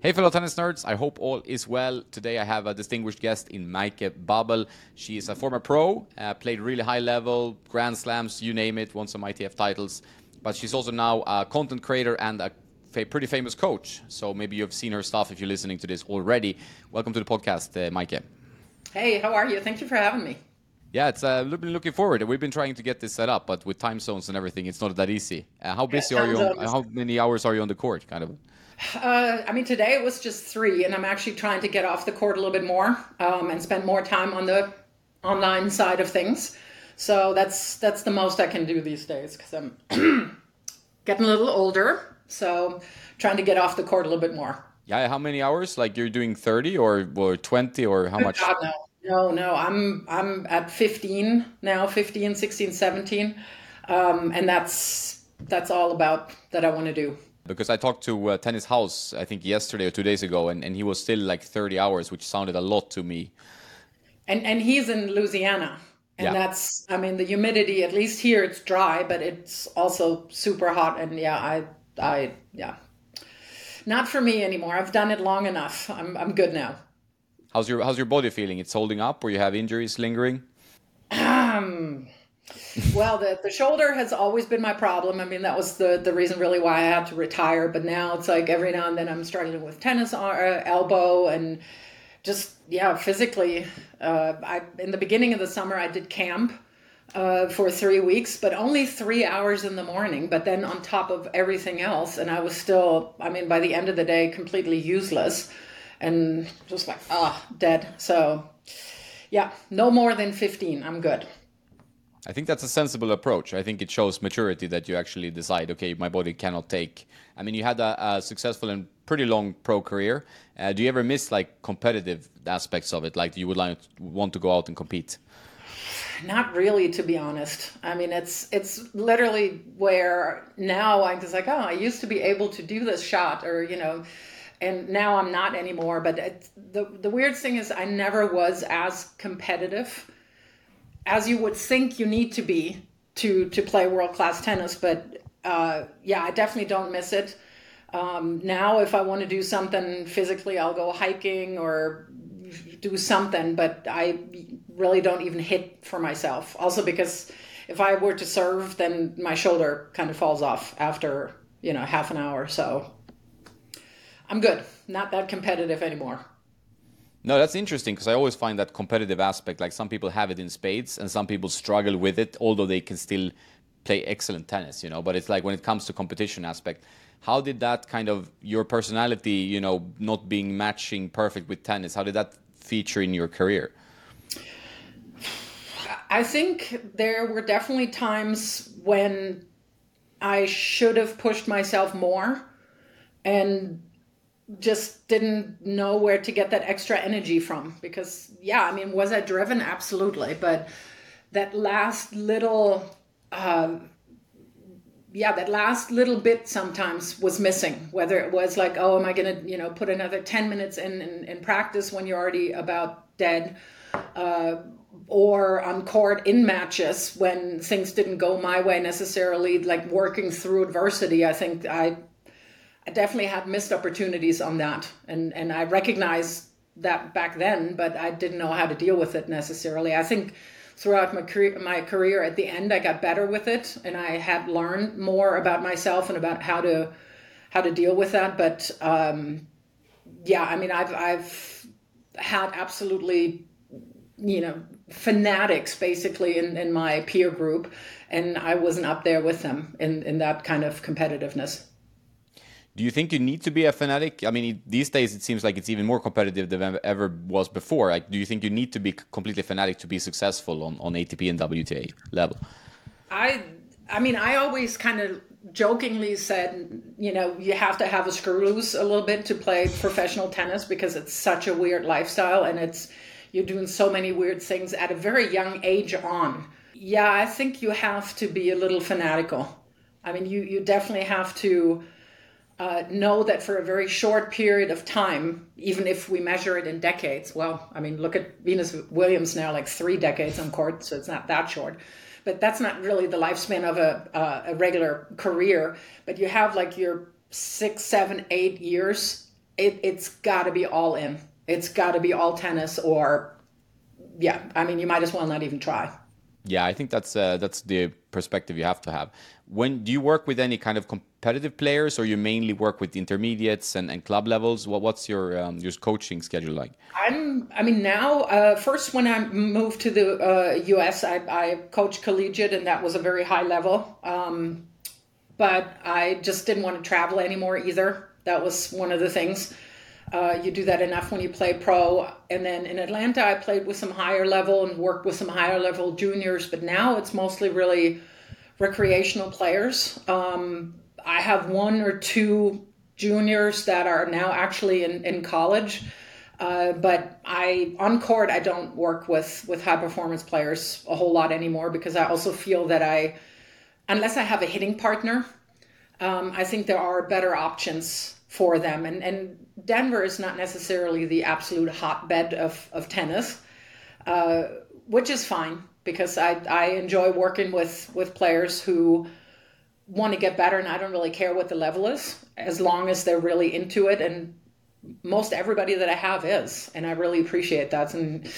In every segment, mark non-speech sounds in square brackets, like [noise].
Hey, fellow tennis nerds. I hope all is well. Today I have a distinguished guest in Meike Babel. She is a former pro, uh, played really high level, Grand Slams, you name it, won some ITF titles. But she's also now a content creator and a pretty famous coach. So maybe you've seen her stuff if you're listening to this already. Welcome to the podcast, uh, Meike. Hey, how are you? Thank you for having me. Yeah, it's uh, been looking forward. We've been trying to get this set up, but with time zones and everything, it's not that easy. Uh, how busy yeah, are you? On, how many hours are you on the court? Kind of. Uh, I mean, today it was just three, and I'm actually trying to get off the court a little bit more um, and spend more time on the online side of things. So that's that's the most I can do these days because I'm [clears throat] getting a little older. So trying to get off the court a little bit more. Yeah, how many hours? Like you're doing 30 or, or 20 or how much? God, no. No, no. I'm I'm at 15 now, 15, 16, 17. Um, and that's that's all about that I want to do because I talked to uh, Tennis House, I think yesterday or two days ago, and, and he was still like 30 hours, which sounded a lot to me. And and he's in Louisiana, and yeah. that's I mean the humidity. At least here it's dry, but it's also super hot. And yeah, I I yeah, not for me anymore. I've done it long enough. I'm I'm good now. How's your How's your body feeling? It's holding up, or you have injuries lingering? Um, well, the, the shoulder has always been my problem. I mean, that was the, the reason really why I had to retire. But now it's like every now and then I'm struggling with tennis uh, elbow and just, yeah, physically. Uh, I, in the beginning of the summer, I did camp uh, for three weeks, but only three hours in the morning. But then on top of everything else, and I was still, I mean, by the end of the day, completely useless and just like, ah, dead. So, yeah, no more than 15. I'm good. I think that's a sensible approach. I think it shows maturity that you actually decide, okay, my body cannot take. I mean, you had a, a successful and pretty long pro career. Uh, do you ever miss like competitive aspects of it? Like you would like want to go out and compete? Not really, to be honest. I mean, it's it's literally where now I'm just like, oh, I used to be able to do this shot, or you know, and now I'm not anymore. But the the weird thing is, I never was as competitive as you would think you need to be to to play world class tennis. But uh, yeah, I definitely don't miss it. Um, now, if I want to do something physically, I'll go hiking or do something. But I really don't even hit for myself. Also, because if I were to serve, then my shoulder kind of falls off after you know half an hour. So I'm good. Not that competitive anymore. No, that's interesting because I always find that competitive aspect. Like some people have it in spades, and some people struggle with it, although they can still play excellent tennis. You know, but it's like when it comes to competition aspect, how did that kind of your personality, you know, not being matching perfect with tennis, how did that feature in your career? I think there were definitely times when I should have pushed myself more and just didn't know where to get that extra energy from. Because yeah i mean was i driven? Absolutely. But that last little uh, yeah that last little bit sometimes was missing. Whether it was like oh am i to you know put another 10 minutes in, in, in practice when you're already about dead uh, or on court in matches when things didn't go my way necessarily like working through adversity i think i I definitely had missed opportunities on that, and and I recognized that back then, but I didn't know how to deal with it necessarily. I think throughout my career, my career at the end, I got better with it, and I had learned more about myself and about how to how to deal with that. But um, yeah, I mean, I've I've had absolutely you know fanatics basically in, in my peer group and i wasn't up there with them in, in that kind of competitiveness do you think you need to be a fanatic? I mean, these days it seems like it's even more competitive than ever was before. Like, do you think you need to be completely fanatic to be successful on, on ATP and WTA level? I, I mean, I always kind of jokingly said, you know, you have to have a screw loose a little bit to play professional tennis because it's such a weird lifestyle and it's you're doing so many weird things at a very young age on. Yeah, I think you have to be a little fanatical. I mean, you you definitely have to uh, know that for a very short period of time, even if we measure it in decades, well, I mean, look at Venus Williams now, like three decades on court, so it's not that short. But that's not really the lifespan of a, uh, a regular career. But you have like your six, seven, eight years it, it's got to be all in. It's got to be all tennis, or yeah, I mean, you might as well not even try. Yeah, I think that's uh, that's the perspective you have to have. When do you work with any kind of competitive players, or you mainly work with intermediates and, and club levels? What, what's your um, your coaching schedule like? I'm. I mean, now uh, first when I moved to the uh, U.S., I, I coached collegiate, and that was a very high level. Um, but I just didn't want to travel anymore either. That was one of the things. Uh, you do that enough when you play pro. And then in Atlanta, I played with some higher level and worked with some higher level juniors. But now it's mostly really recreational players. Um, I have one or two juniors that are now actually in, in college. Uh, but I on court I don't work with with high performance players a whole lot anymore because I also feel that I unless I have a hitting partner, um, I think there are better options for them. And, and Denver is not necessarily the absolute hotbed of, of tennis, uh, which is fine because I, I enjoy working with, with players who want to get better and I don't really care what the level is as long as they're really into it and most everybody that I have is and I really appreciate that and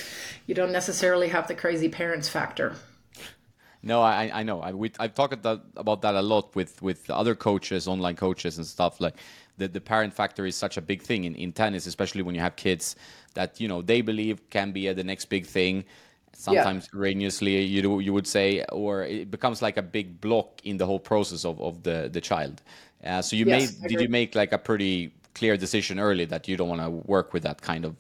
you don't necessarily have the crazy parents factor. No, I I know. I we, I've talked about that a lot with with other coaches, online coaches, and stuff. Like the the parent factor is such a big thing in, in tennis, especially when you have kids that you know they believe can be the next big thing. Sometimes yeah. erroneously, you do, you would say, or it becomes like a big block in the whole process of, of the the child. Uh, so you yes, made did you make like a pretty clear decision early that you don't want to work with that kind of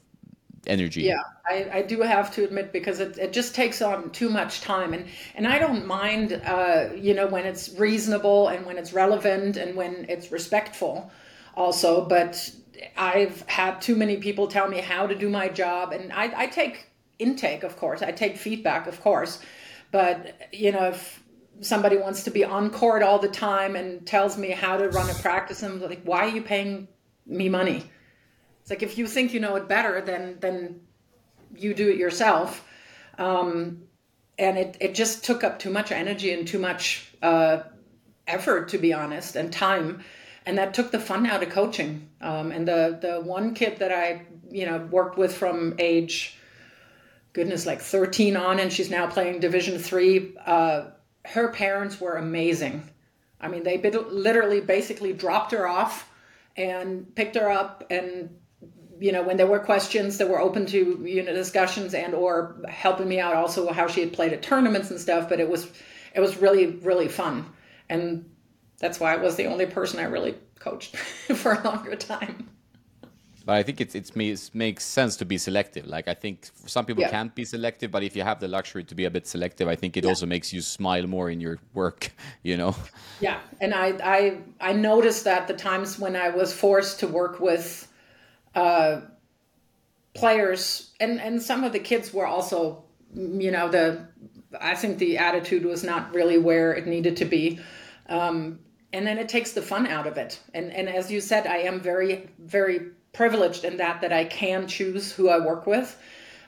energy. Yeah, I, I do have to admit because it, it just takes on too much time, and and I don't mind, uh, you know, when it's reasonable and when it's relevant and when it's respectful, also. But I've had too many people tell me how to do my job, and I, I take intake, of course, I take feedback, of course, but you know if somebody wants to be on court all the time and tells me how to run a practice, I'm like, why are you paying me money? It's like if you think you know it better, then then you do it yourself. Um, and it, it just took up too much energy and too much uh, effort, to be honest, and time. And that took the fun out of coaching. Um, and the, the one kid that I, you know, worked with from age, goodness, like 13 on, and she's now playing Division three. Uh, her parents were amazing. I mean, they literally basically dropped her off and picked her up and you know when there were questions that were open to you know discussions and or helping me out also how she had played at tournaments and stuff but it was it was really really fun and that's why i was the only person i really coached [laughs] for a longer time but I think it's it's it makes sense to be selective. Like I think some people yeah. can't be selective, but if you have the luxury to be a bit selective, I think it yeah. also makes you smile more in your work. [laughs] You know. Yeah, and I I I noticed that the times when I was forced to work with uh, players, and and some of the kids were also, you know, the I think the attitude was not really where it needed to be. Um, and then it takes the fun out of it. And and as you said, I am very very privileged in that that I can choose who I work with.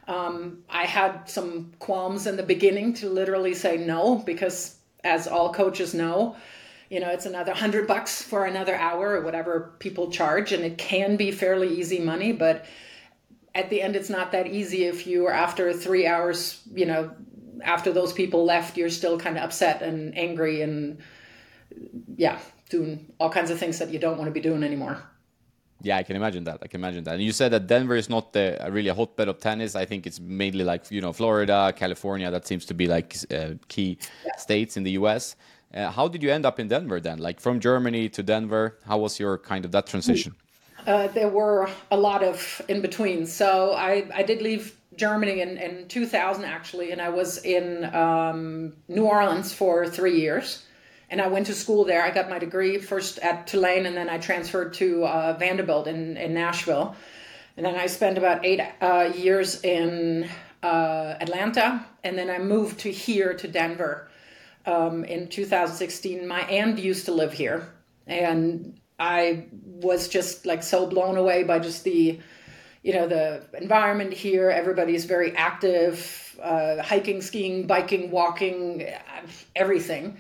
Um, I had some qualms in the beginning to literally say no because, as all coaches know, you know it's another hundred bucks for another hour or whatever people charge and it can be fairly easy money but at the end it's not that easy if you are after three hours you know after those people left you're still kind of upset and angry and yeah doing all kinds of things that you don't want to be doing anymore yeah, I can imagine that. I can imagine that. And you said that Denver is not the, really a hotbed of tennis. I think it's mainly like you know Florida, California. That seems to be like uh, key yeah. states in the U.S. Uh, how did you end up in Denver then? Like from Germany to Denver, how was your kind of that transition? Uh, there were a lot of in between. So I, I did leave Germany in, in 2000 actually, and I was in um, New Orleans for three years. And I went to school there. I got my degree first at Tulane, and then I transferred to uh, Vanderbilt in, in Nashville. And then I spent about eight uh, years in uh, Atlanta, and then I moved to here to Denver um, in 2016. My aunt used to live here, and I was just like so blown away by just the, you know, the environment here. Everybody's very active, uh, hiking, skiing, biking, walking, everything.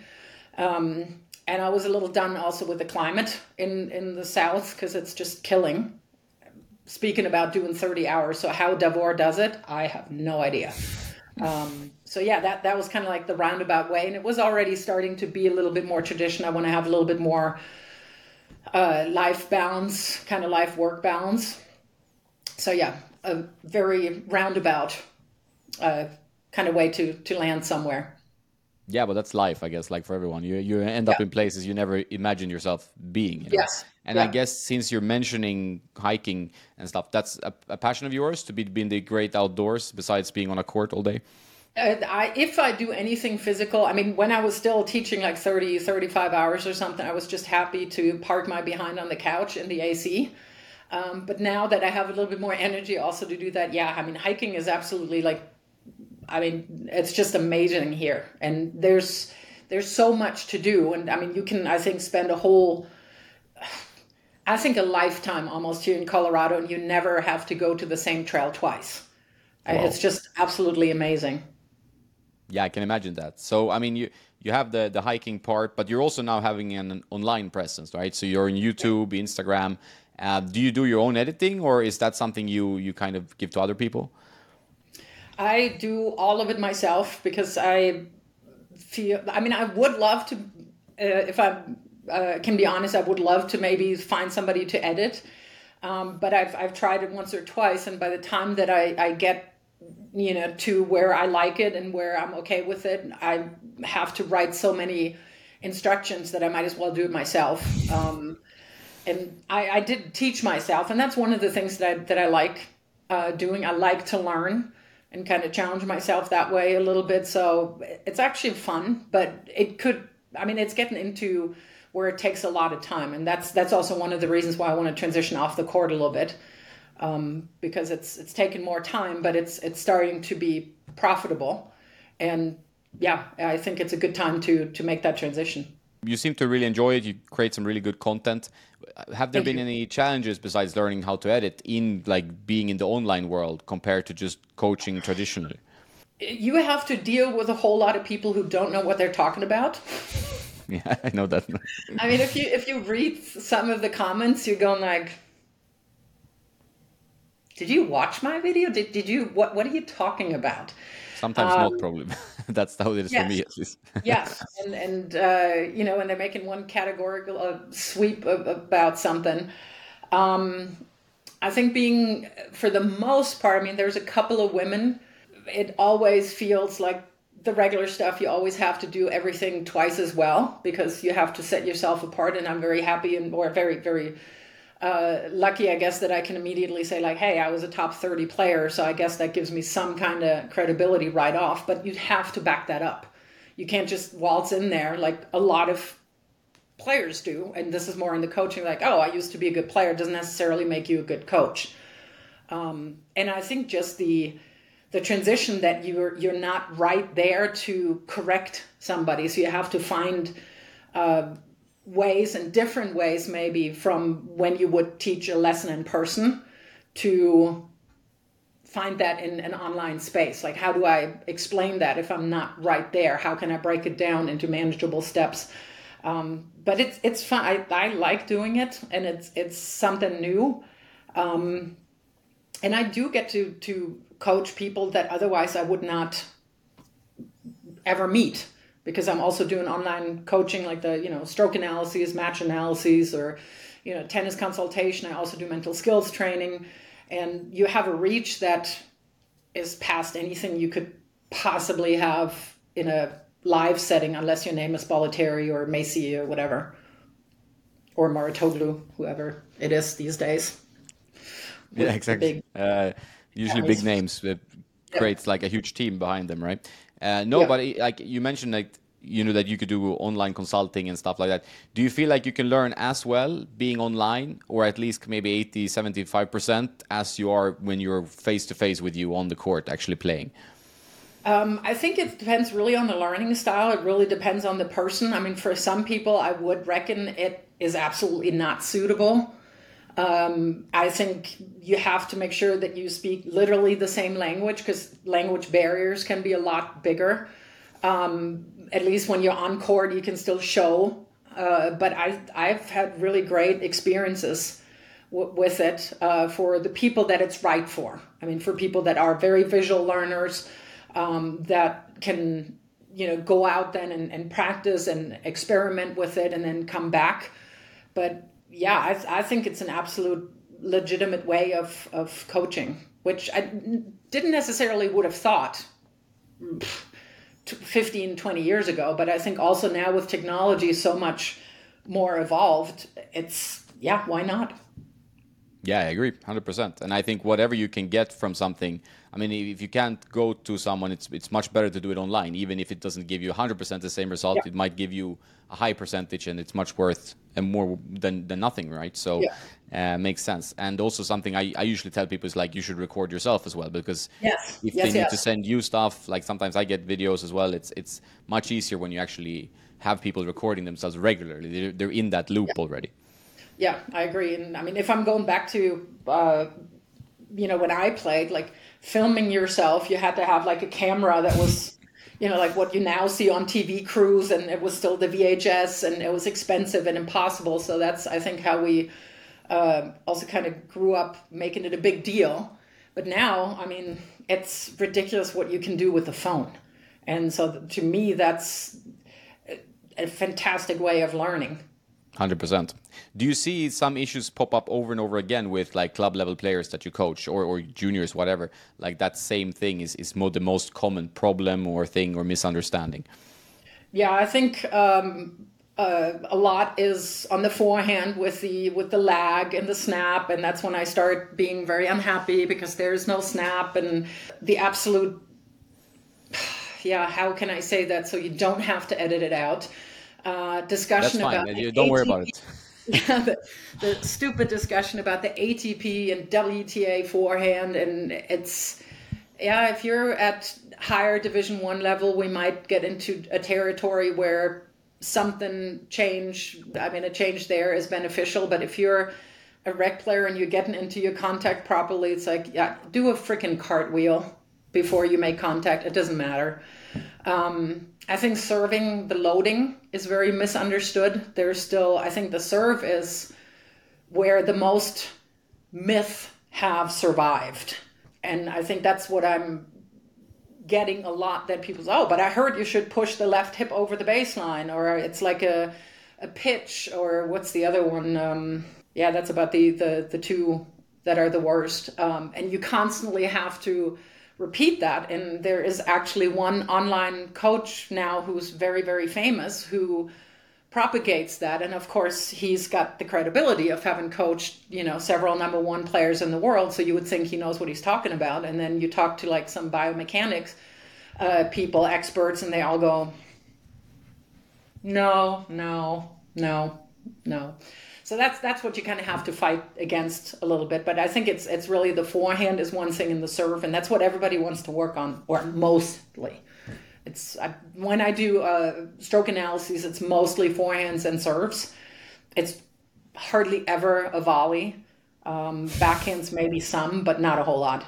Um, and I was a little done also with the climate in in the south because it's just killing. speaking about doing 30 hours. So how Davor does it, I have no idea. Um, so yeah, that that was kind of like the roundabout way, and it was already starting to be a little bit more tradition. I want to have a little bit more uh, life balance, kind of life work balance. So yeah, a very roundabout uh, kind of way to to land somewhere. Yeah, but that's life, I guess. Like for everyone, you you end up yeah. in places you never imagine yourself being. You know? Yes. And yeah. I guess since you're mentioning hiking and stuff, that's a, a, passion of yours to be, be in the great outdoors besides being on a court all day. Uh, I, if I do anything physical, I mean, when I was still teaching like 30, 35 hours or something, I was just happy to park my behind on the couch in the AC. Um, but now that I have a little bit more energy also to do that, yeah, I mean, hiking is absolutely like I mean, it's just amazing here, and there's there's so much to do, and I mean, you can I think spend a whole I think a lifetime almost here in Colorado, and you never have to go to the same trail twice. Wow. It's just absolutely amazing. Yeah, I can imagine that. So, I mean, you you have the the hiking part, but you're also now having an online presence, right? So you're on YouTube, Instagram. Uh, do you do your own editing, or is that something you you kind of give to other people? I do all of it myself because I feel. I mean, I would love to, uh, if I uh, can be honest, I would love to maybe find somebody to edit. Um, but I've I've tried it once or twice, and by the time that I I get you know to where I like it and where I'm okay with it, I have to write so many instructions that I might as well do it myself. Um, and I, I did teach myself, and that's one of the things that I that I like uh, doing. I like to learn and kind of challenge myself that way a little bit. So it's actually fun, but it could, I mean, it's getting into where it takes a lot of time. And that's, that's also one of the reasons why I want to transition off the court a little bit. Um, because it's, it's taken more time, but it's, it's starting to be profitable. And yeah, I think it's a good time to, to make that transition. You seem to really enjoy it. You create some really good content. Have there Thank been you. any challenges besides learning how to edit in like being in the online world compared to just coaching traditionally? You have to deal with a whole lot of people who don't know what they're talking about. [laughs] yeah, I know that. I mean, if you if you read some of the comments, you're going like, "Did you watch my video? Did did you what what are you talking about?" Sometimes um, not probably. [laughs] That's how it is yes. for me at least. [laughs] yes, and and uh, you know, when they're making one categorical uh, sweep of, about something. Um, I think being for the most part, I mean, there's a couple of women. It always feels like the regular stuff. You always have to do everything twice as well because you have to set yourself apart. And I'm very happy and or very very uh, lucky, I guess, that I can immediately say, like, hey, I was a top 30 player, so I guess that gives me some kind of credibility right off. But you'd have to back that up. You can't just waltz in there like a lot of players do. And this is more in the coaching, like, oh, I used to be a good player, doesn't necessarily make you a good coach. Um, and I think just the the transition that you're you're not right there to correct somebody, so you have to find. Uh, ways and different ways maybe from when you would teach a lesson in person to find that in an online space. Like how do i explain that if i'm not right there? How can i break it down into manageable steps? Um, but it's it's fun. I, I like doing it and it's it's something new. Um, and i do get to to coach people that otherwise i would not ever meet because I'm also doing online coaching like the, you know, stroke analyses, match analyses, or, you know, tennis consultation. I also do mental skills training. And you have a reach that is past anything you could possibly have in a live setting, unless your name is Bollettieri or Macci or whatever, or Mouratoglou, whoever it is these days. Yeah, exactly. Big, uh, usually big names. Creates like a huge team behind them, right? Uh, no, yeah. but like you mentioned, like you know that you could do online consulting and stuff like that. Do you feel like you can learn as well being online, or at least maybe 80, 75 percent, as you are when you're face to face with you on the court actually playing? Um, I think it depends really on the learning style. It really depends on the person. I mean, for some people, I would reckon it is absolutely not suitable. Um, I think you have to make sure that you speak literally the same language because language barriers can be a lot bigger. Um, at least when you're on court, you can still show. Uh, but I, I've had really great experiences w- with it uh, for the people that it's right for. I mean, for people that are very visual learners um, that can, you know, go out then and, and practice and experiment with it and then come back. But yeah, I, I think it's an absolute legitimate way of, of coaching, which I didn't necessarily would have thought 15, 20 years ago. But I think also now with technology so much more evolved, it's, yeah, why not? Yeah, I agree, hundred percent. And I think whatever you can get from something, I mean, if you can't go to someone, it's it's much better to do it online. Even if it doesn't give you hundred percent the same result, yeah. it might give you a high percentage, and it's much worth and more than than nothing, right? So, yeah. uh, makes sense. And also something I, I usually tell people is like you should record yourself as well because yes. if yes, they yes. need to send you stuff, like sometimes I get videos as well. It's it's much easier when you actually have people recording themselves regularly. They're, they're in that loop yeah. already. Yeah, I agree. And I mean, if I'm going back to, uh, you know, when I played, like filming yourself, you had to have like a camera that was, you know, like what you now see on TV crews, and it was still the VHS, and it was expensive and impossible. So that's, I think, how we uh, also kind of grew up making it a big deal. But now, I mean, it's ridiculous what you can do with the phone. And so to me, that's a fantastic way of learning. Hundred percent. Do you see some issues pop up over and over again with like club level players that you coach or, or juniors, whatever? Like that same thing is is more the most common problem or thing or misunderstanding. Yeah, I think um, uh, a lot is on the forehand with the with the lag and the snap, and that's when I start being very unhappy because there's no snap and the absolute. [sighs] Yeah, how can I say that so you don't have to edit it out? Uh, discussion That's fine. about you don't ATP, worry about it. [laughs] Yeah, the, the stupid discussion about the ATP and WTA forehand, and it's yeah. If you're at higher Division One level, we might get into a territory where something change. I mean, a change there is beneficial, but if you're a rec player and you're getting into your contact properly, it's like yeah, do a freaking cartwheel before you make contact. It doesn't matter. Um, I think serving the loading is very misunderstood. There's still, I think the serve is where the most myth have survived. And I think that's what I'm getting a lot that people say, oh, but I heard you should push the left hip over the baseline, or it's like a, a pitch, or what's the other one? Um, yeah, that's about the, the, the two that are the worst. Um, and you constantly have to repeat that. And there is actually one online coach now who's very, very famous who propagates that. And of course, he's got the credibility of having coached, you know, several number one players in the world. So you would think he knows what he's talking about. And then you talk to like some biomechanics uh, people, experts, and they all go, no, no, no, no. So that's that's what you kind of have to fight against a little bit. But I think it's it's really the forehand is one thing in the serve, and that's what everybody wants to work on, or mostly. It's I, when I do uh, stroke analyses, it's mostly forehands and serves. It's hardly ever a volley. Um, backhands maybe some, but not a whole lot.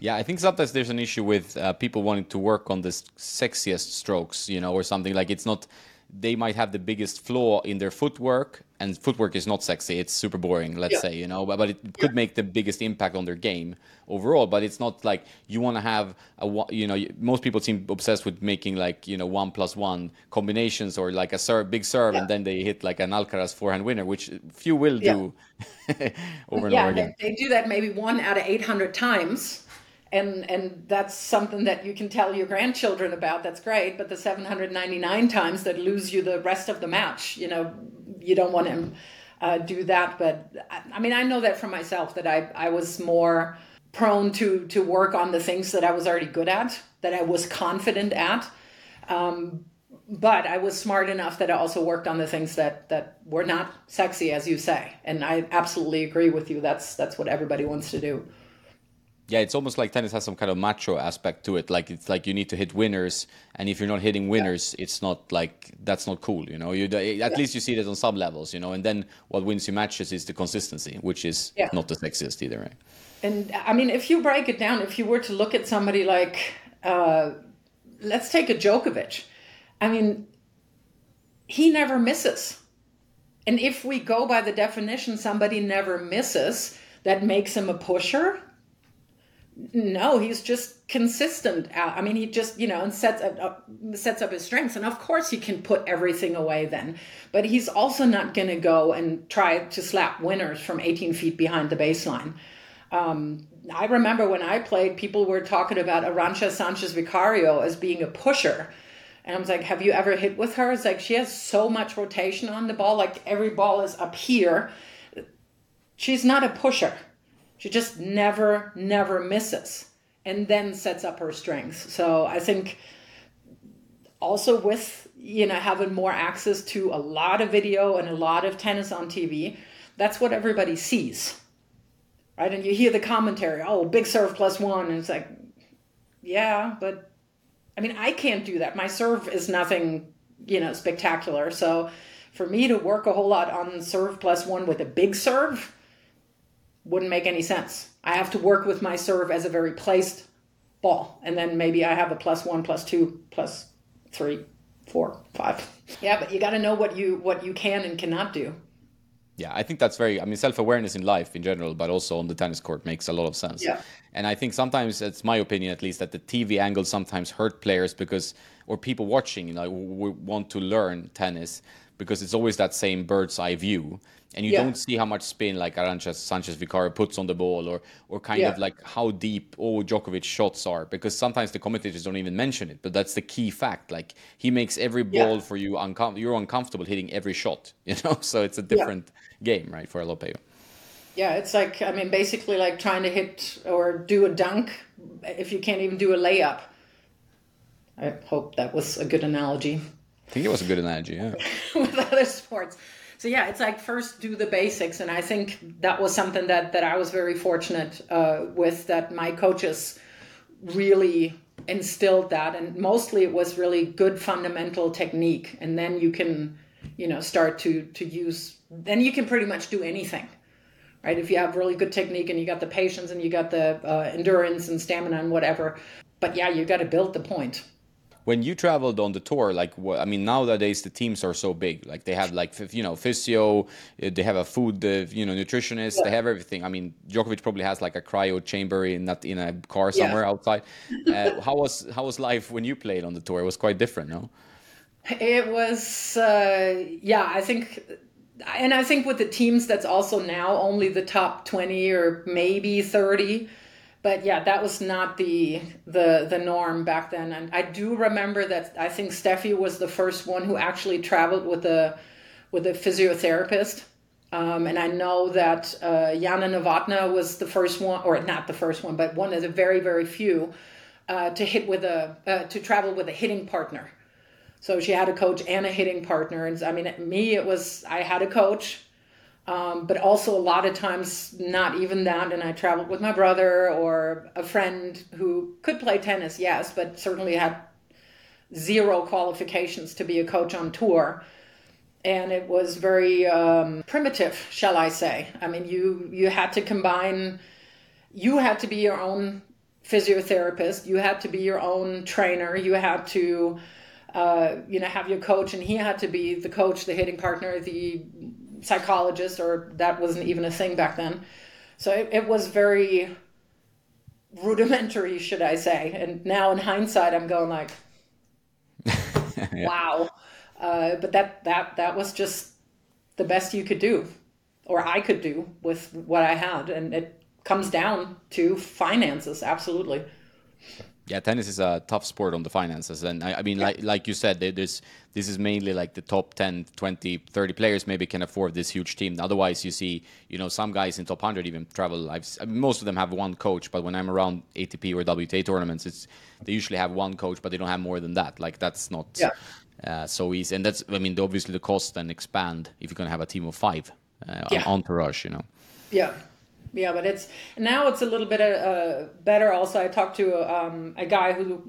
Yeah, I think sometimes there's an issue with uh, people wanting to work on the sexiest strokes, you know, or something like it's not they might have the biggest flaw in their footwork and footwork is not sexy it's super boring let's yeah. say you know but, but it could yeah. make the biggest impact on their game overall but it's not like you want to have a you know most people seem obsessed with making like you know one plus one combinations or like a serve big serve yeah. and then they hit like an alcaraz forehand winner which few will do [laughs] over and over again they, they do that maybe one out of 800 times and and that's something that you can tell your grandchildren about that's great but the 799 times that lose you the rest of the match you know you don't want to uh, do that but I, I, mean i know that for myself that i i was more prone to to work on the things that i was already good at that i was confident at um, but I was smart enough that I also worked on the things that that were not sexy, as you say. And I absolutely agree with you. That's that's what everybody wants to do yeah, it's almost like tennis has some kind of macho aspect to it. Like it's like you need to hit winners, and if you're not hitting winners, yeah. it's not like that's not cool. You know, you at yeah. least you see it on some levels. You know, and then what wins you matches is the consistency, which is yeah. not the sexiest either. Right? And I mean, if you break it down, if you were to look at somebody like, uh, let's take a Djokovic. I mean, he never misses. and if we go by the definition, somebody never misses, that makes him a pusher. No, he's just consistent. I mean, he just you know and sets up sets up his strengths, and of course he can put everything away then. But he's also not going to go and try to slap winners from 18 feet behind the baseline. Um, I remember when I played, people were talking about Arantxa Sanchez Vicario as being a pusher. And I was like, Have you ever hit with her? It's like she has so much rotation on the ball, like every ball is up here. She's not a pusher. She just never, never misses and then sets up her strengths. So I think also with you know having more access to a lot of video and a lot of tennis on TV, that's what everybody sees right? And you hear the commentary, oh, big serve plus one, and it's like, yeah, but I mean, I can't do that. My serve is nothing, you know, spectacular. So for me to work a whole lot on serve plus one with a big serve wouldn't make any sense. I have to work with my serve as a very placed ball, and then maybe I have a plus one, plus two, plus three, four, five. Yeah, but you got to know what you what you can and cannot do yeah, I think that's very. I mean, self awareness in life in general, but also on the tennis court makes a lot of sense. Yeah. And I think sometimes it's my opinion, at least, that the TV angle sometimes hurt players because, or people watching, you know, we want to learn tennis because it's always that same bird's eye view and you yeah. don't see how much spin like Arantxa Sanchez Vicario puts on the ball, or or kind yeah. of like how deep oh Djokovic shots are, because sometimes the commentators don't even mention it, but that's the key fact. Like he makes every ball yeah. for you uncom- you're uncomfortable hitting every shot, [laughs] you know. So it's a different game, right, for a Lopeo. Yeah, it's like I mean, basically like trying to hit or do a dunk if you can't even do a layup. I hope that was a good analogy. I think it was a good analogy, yeah. [laughs] With other sports so yeah it's like first do the basics and i think that was something that that i was very fortunate uh, with that my coaches really instilled that and mostly it was really good fundamental technique and then you can you know start to to use then you can pretty much do anything right? If you have really good technique and you got the patience and you got the uh, endurance and stamina and whatever but yeah you got to build the point when you traveled on the tour, like I mean, nowadays the teams are so big. Like they have like you know physio, uh, they have a food uh, you know nutritionist, yeah. they have everything. I mean, Djokovic probably has like a cryo chamber in that in a car somewhere yeah. outside. [laughs] Uh, how was how was life when you played on the tour? It was quite different, no? It was, uh, yeah. I think, and I think with the teams, that's also now only the top twenty or maybe thirty but yeah, that was not the the the norm back then. And I do remember that I think Steffi was the first one who actually traveled with a with a physiotherapist. Um, and I know that uh, Jana Novotná was the first one, or not the first one, but one of the very very few uh, to hit with a uh, to travel with a hitting partner. So she had a coach and a hitting partner. And I mean, me, it was I had a coach um, but also a lot of times not even that and i traveled with my brother or a friend who could play tennis yes but certainly had zero qualifications to be a coach on tour. And it was very um, primitive shall i say. I mean you you had to combine you had to be your own physiotherapist you had to be your own trainer you had to uh, you know have your coach and he had to be the coach the hitting partner the psychologist, or that wasn't even a thing back then. So it, it was very rudimentary, should I say. And now in hindsight, I'm going like, [laughs] yeah. wow. Uh, but that, that, that was just the best you could do, or I could do with what I had. And it comes down to finances, absolutely. Yeah, tennis is a tough sport on the finances, and I, I mean, yeah. like like you said, there's this is mainly like the top 10, 20, 30 players maybe can afford this huge team. Otherwise, you see, you know, some guys in top 100 even travel. I've, I mean, most of them have one coach, but when I'm around ATP or WTA tournaments, it's they usually have one coach, but they don't have more than that. Like that's not yeah. uh, so easy, and that's I mean, obviously the cost then expand if you're going to have a team of five uh, yeah. entourage, you know. Yeah, yeah, but it's now it's a little bit uh, better. Also, I talked to um, a guy who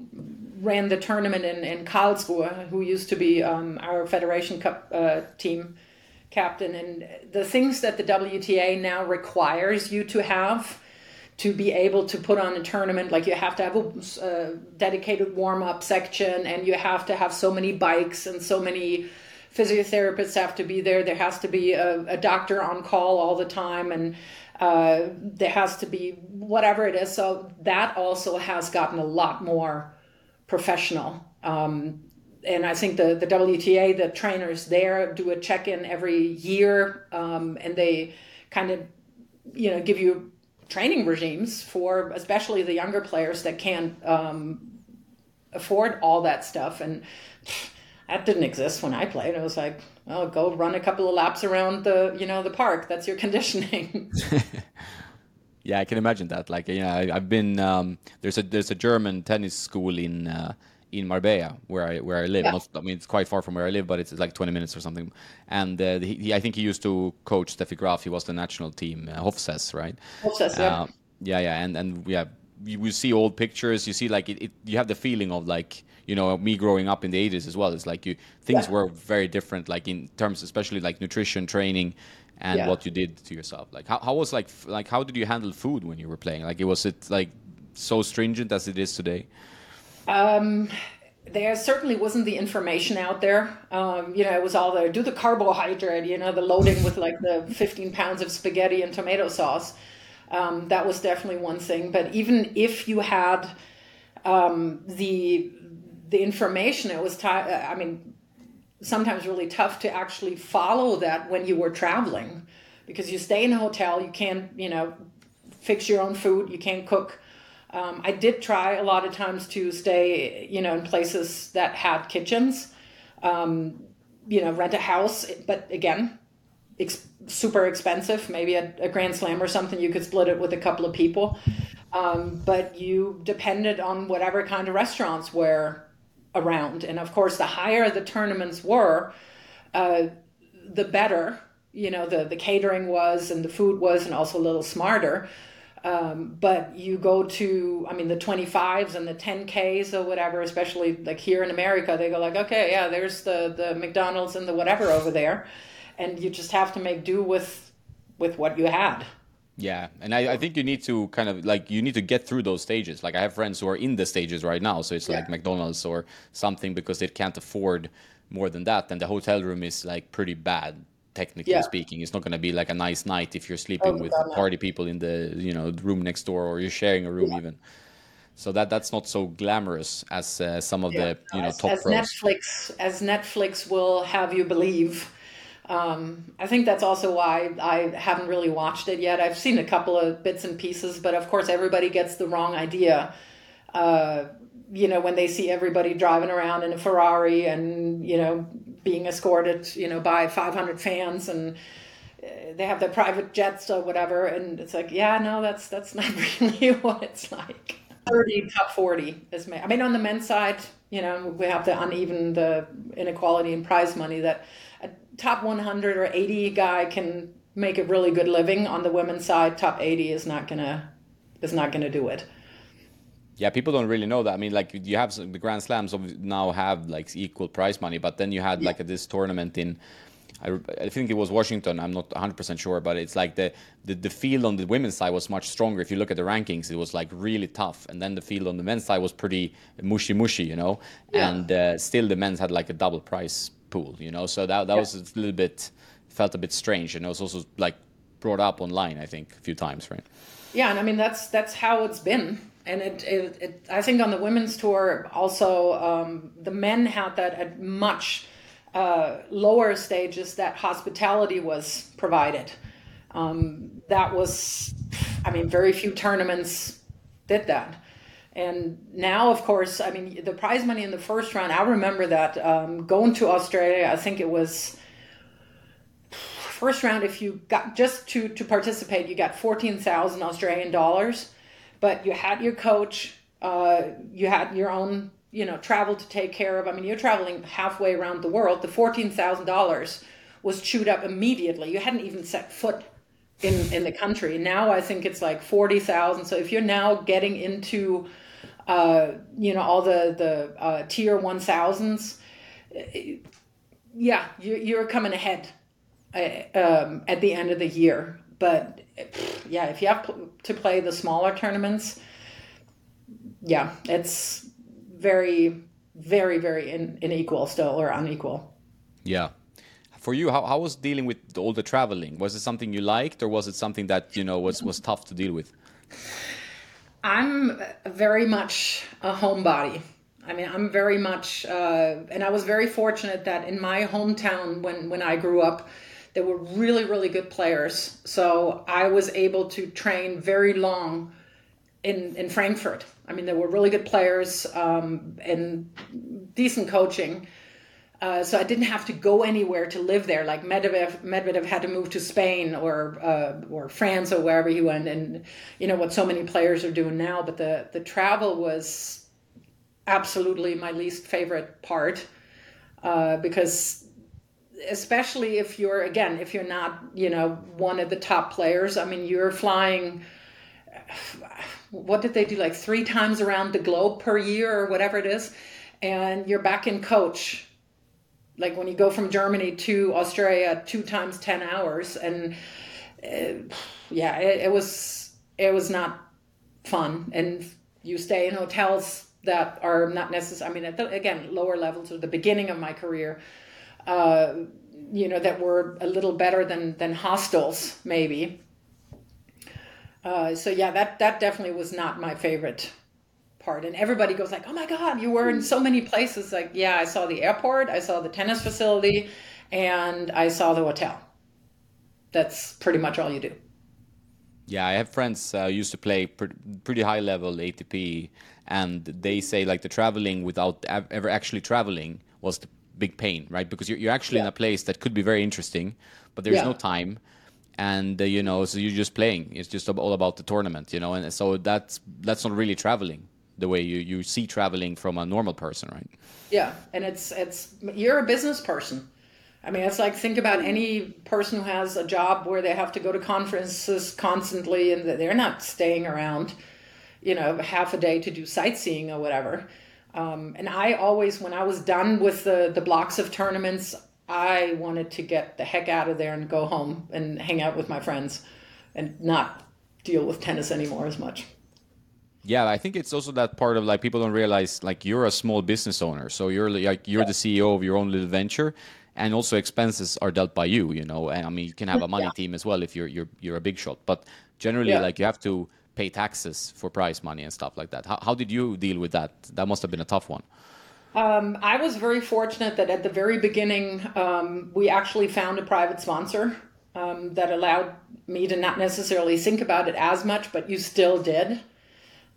ran the tournament in in Karlsruhe, who used to be um, our Federation Cup uh, team captain, and the things that the WTA now requires you to have to be able to put on a tournament like you have to have a uh, dedicated warm-up section and you have to have so many bikes and so many physiotherapists have to be there. There has to be a, a doctor on call all the time, and uh, there has to be whatever it is. So that also has gotten a lot more professional. Um, and I think the, the WTA, the trainers there do a check in every year, um, and they kind of, you know, give you training regimes for especially the younger players that can't um, afford all that stuff. And that didn't exist when I played. It was like, oh, go run a couple of laps around the, you know, the park. That's your [laughs] conditioning. [laughs] yeah, I can imagine that. Like, yeah, I, have been um, there's a there's a German tennis school in. Uh, in Marbella, where I where I live. Yeah. Not, I mean, it's quite far from where I live, but it's like 20 minutes or something. And uh, he, he, I think he used to coach Steffi Graf. He was the national team uh, Hofsäss, right? Hofsäss, yeah. Uh, yeah, yeah, and and yeah, you, you see old pictures. You see like it, it, You have the feeling of like you know me growing up in the 80s as well. It's like you things yeah. were very different, like in terms, especially like nutrition training and yeah. what you did to yourself. Like how, how was like like how did you handle food when you were playing? Like it was it like so stringent as it is today? Um, there certainly wasn't the information out there. Um, you know, it was all there. Do the carbohydrate, you know, the loading with like the 15 pounds of spaghetti and tomato sauce. Um, that was definitely one thing. But even if you had um, the the information, it was. T- I mean, sometimes really tough to actually follow that when you were traveling, because you stay in a hotel, you can't, you know, fix your own food, you can't cook. Um, I did try a lot of times to stay, you know, in places that had kitchens, um, you know, rent a house. But again, ex- super expensive. Maybe a, a, Grand Slam or something, you could split it with a couple of people. Um, but you depended on whatever kind of restaurants were around. And of course, the higher the tournaments were, uh, the better, you know, the, the catering was and the food was, and also a little smarter. Um, but you go to, I mean, the 25s and the 10Ks or whatever, especially like here in America, they go like, okay, yeah, there's the, the McDonald's and the whatever over there. And you just have to make do with, with what you had. Yeah, and I, I, think you need to kind of like you need to get through those stages. Like I have friends who are in the stages right now, so it's yeah. like McDonald's or something because they can't afford more than that, and the hotel room is like pretty bad technically yeah. speaking. It's not going to be like a nice night if you're sleeping oh, with party people in the you know room next door or you're sharing a room yeah. even. So that that's not so glamorous as uh, some of the you know as, top as pros. Netflix as Netflix will have you believe. Um, I think that's also why I haven't really watched it yet. I've seen a couple of bits and pieces, but of course everybody gets the wrong idea. Uh, you know, when they see everybody driving around in a Ferrari and you know being escorted, you know, by 500 fans and uh, they have their private jets or whatever and it's like yeah no that's that's [laughs] not really what it's like 30 top 40 is i mean on the men's side you know we have the uneven the inequality in prize money that a top 100 or 80 guy can make a really good living on the women's side top 80 is not gonna is not gonna do it yeah, people don't really know that. I mean, like you have some, the Grand Slams now have like equal prize money, but then you had yeah. like a, this tournament in. I, I, think it was Washington. I'm not 100% sure, but it's like the, the the field on the women's side was much stronger. If you look at the rankings, it was like really tough, and then the field on the men's side was pretty mushy mushy, you know. Yeah. And uh, still, the men's had like a double price pool, you know. So that that yeah. was a little bit felt a bit strange, and it was also like brought up online, I think, a few times, right? Yeah, and I mean that's that's how it's been and it, it, it, I think on the women's tour also um, the men had that at much uh, lower stages that hospitality was provided. Um, that was, I mean, very few tournaments did that. And now, of course, I mean, the prize money in the first round, I remember that um, going to Australia, I think it was first round, if you got just to, to participate, you got 14,000 Australian dollars but you had your coach, uh, you had your own, you know, travel to take care of. I mean, you're traveling halfway around the world. The fourteen thousand dollars was chewed up immediately. You hadn't even set foot in in the country. Now I think it's like forty thousand. So if you're now getting into, uh, you know, all the the uh, tier one thousands, yeah, you're, you're coming ahead uh, um, at the end of the year. But yeah, if you have to play the smaller tournaments, yeah, it's very, very, very in, unequal still or unequal. Yeah, for you, how, how was dealing with all the traveling? Was it something you liked, or was it something that you know was was tough to deal with? I'm very much a homebody. I mean, I'm very much, uh, and I was very fortunate that in my hometown, when when I grew up, there were really really good players. So I was able to train very long in in Frankfurt. I mean, there were really good players um, and decent coaching. Uh, so I didn't have to go anywhere to live there. Like Medvedev, Medvedev had to move to Spain or uh, or France or wherever he went, and you know what so many players are doing now. But the the travel was absolutely my least favorite part uh, because especially if you're again if you're not you know one of the top players. I mean, you're flying. What did they do? Like three times around the globe per year or whatever it is, and you're back in coach like when you go from Germany to Australia two times 10 hours and uh, yeah it, it, was it was not fun. And you stay in hotels that are not necessary I mean the, again lower levels or the beginning of my career uh, you know that were a little better than than hostels maybe. Uh, so yeah that that definitely was not my favorite part and everybody goes like oh my god you were in so many places. Like yeah i saw the airport i saw the tennis facility and i saw the hotel. That's pretty much all you do. Yeah i have friends uh, used to play pretty high level atp and they say like the traveling without ever actually traveling was the big pain right? Because you're, you're actually yeah. in a place that could be very interesting but there's yeah. no time and uh, you know so you're just playing. It's just all about the tournament you know and so that's that's not really traveling the way you, you see traveling from a normal person, right? Yeah, and it's it's you're a business person. I mean, it's like think about any person who has a job where they have to go to conferences constantly and they're not staying around, you know, half a day to do sightseeing or whatever. Um, and I always, when I was done with the, the blocks of tournaments, I wanted to get the heck out of there and go home and hang out with my friends and not deal with tennis anymore as much yeah i think it's also that part of like people don't realize like you're a small business owner so you're like you're yeah. the ceo of your own little venture and also expenses are dealt by you you know and i mean you can have a money [laughs] yeah. team as well if you're you're you're a big shot but generally yeah. like you have to pay taxes for prize money and stuff like that how, how did you deal with that that must have been a tough one um, I was very fortunate that at the very beginning, um, we actually found a private sponsor um, that allowed me to not necessarily think about it as much, but you still did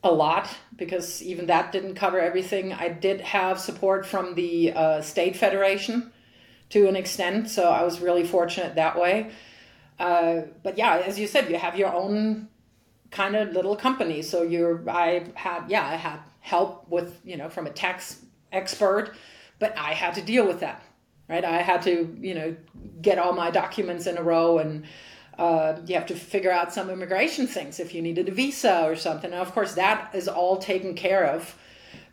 a lot because even that didn't cover everything. I did have support from the uh, state federation to an extent, so I was really fortunate that way. Uh, but yeah, as you said, you have your own kind of little company. So you're, I had, yeah, I had help with, you know, from a tax expert, but I had to deal with that, right? I had to, you know, get all my documents in a row and uh, you have to figure out some immigration things if you needed a visa or something. And of course, that is all taken care of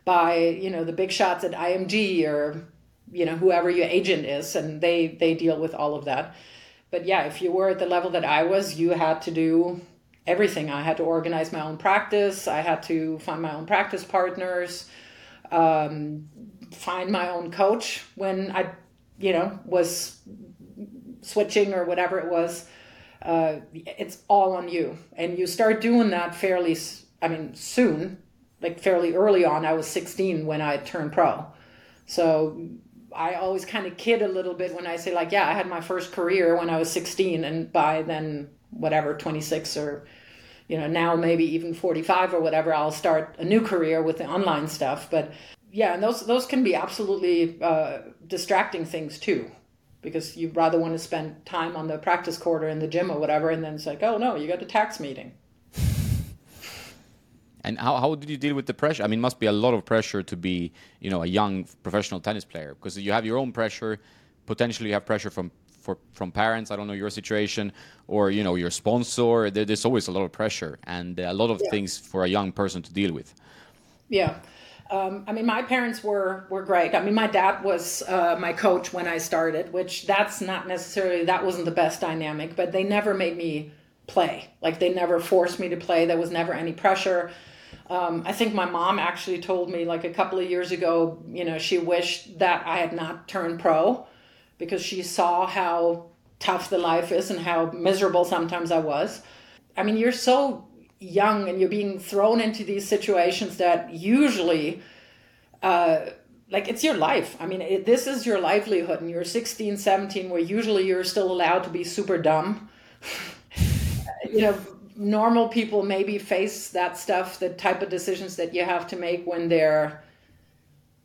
by you know the big shots at IMG or you know whoever your agent is, and they they deal with all of that. But yeah, if you were at the level that I was, you had to do everything. I had to organize my own practice. I had to find my own practice partners, um, find my own coach when I, you know, was switching or whatever it was uh, it's all on you. And you start doing that fairly, I mean, soon, like fairly early on. I was 16 when I turned pro. So I always kind of kid a little bit when I say, like, yeah, I had my first career when I was 16, and by then, whatever, 26 or, you know, now maybe even 45 or whatever, I'll start a new career with the online stuff. But yeah, and those, those can be absolutely uh, distracting things too because you rather want to spend time on the practice court or in the gym or whatever, and then it's like, oh no, you got the tax meeting. [laughs] And how, how did you deal with the pressure? I mean, it must be a lot of pressure to be, you know, a young professional tennis player because you have your own pressure. Potentially, you have pressure from for, from parents. I don't know your situation, or you know, your sponsor. There, there's always a lot of pressure and a lot of yeah. things for a young person to deal with. Yeah, um, I mean, my parents were were great. I mean, my dad was uh, my coach when I started, which that's not necessarily that wasn't the best dynamic, but they never made me play. Like they never forced me to play. There was never any pressure. Um, I think my mom actually told me like a couple of years ago, you know, she wished that I had not turned pro because she saw how tough the life is and how miserable sometimes I was. I mean, you're so young and you're being thrown into these situations that usually, uh, like, it's your life. I mean, it, this is your livelihood, and you're 16, 17, where usually you're still allowed to be super dumb. [laughs] you know, normal people maybe face that stuff, the type of decisions that you have to make when they're,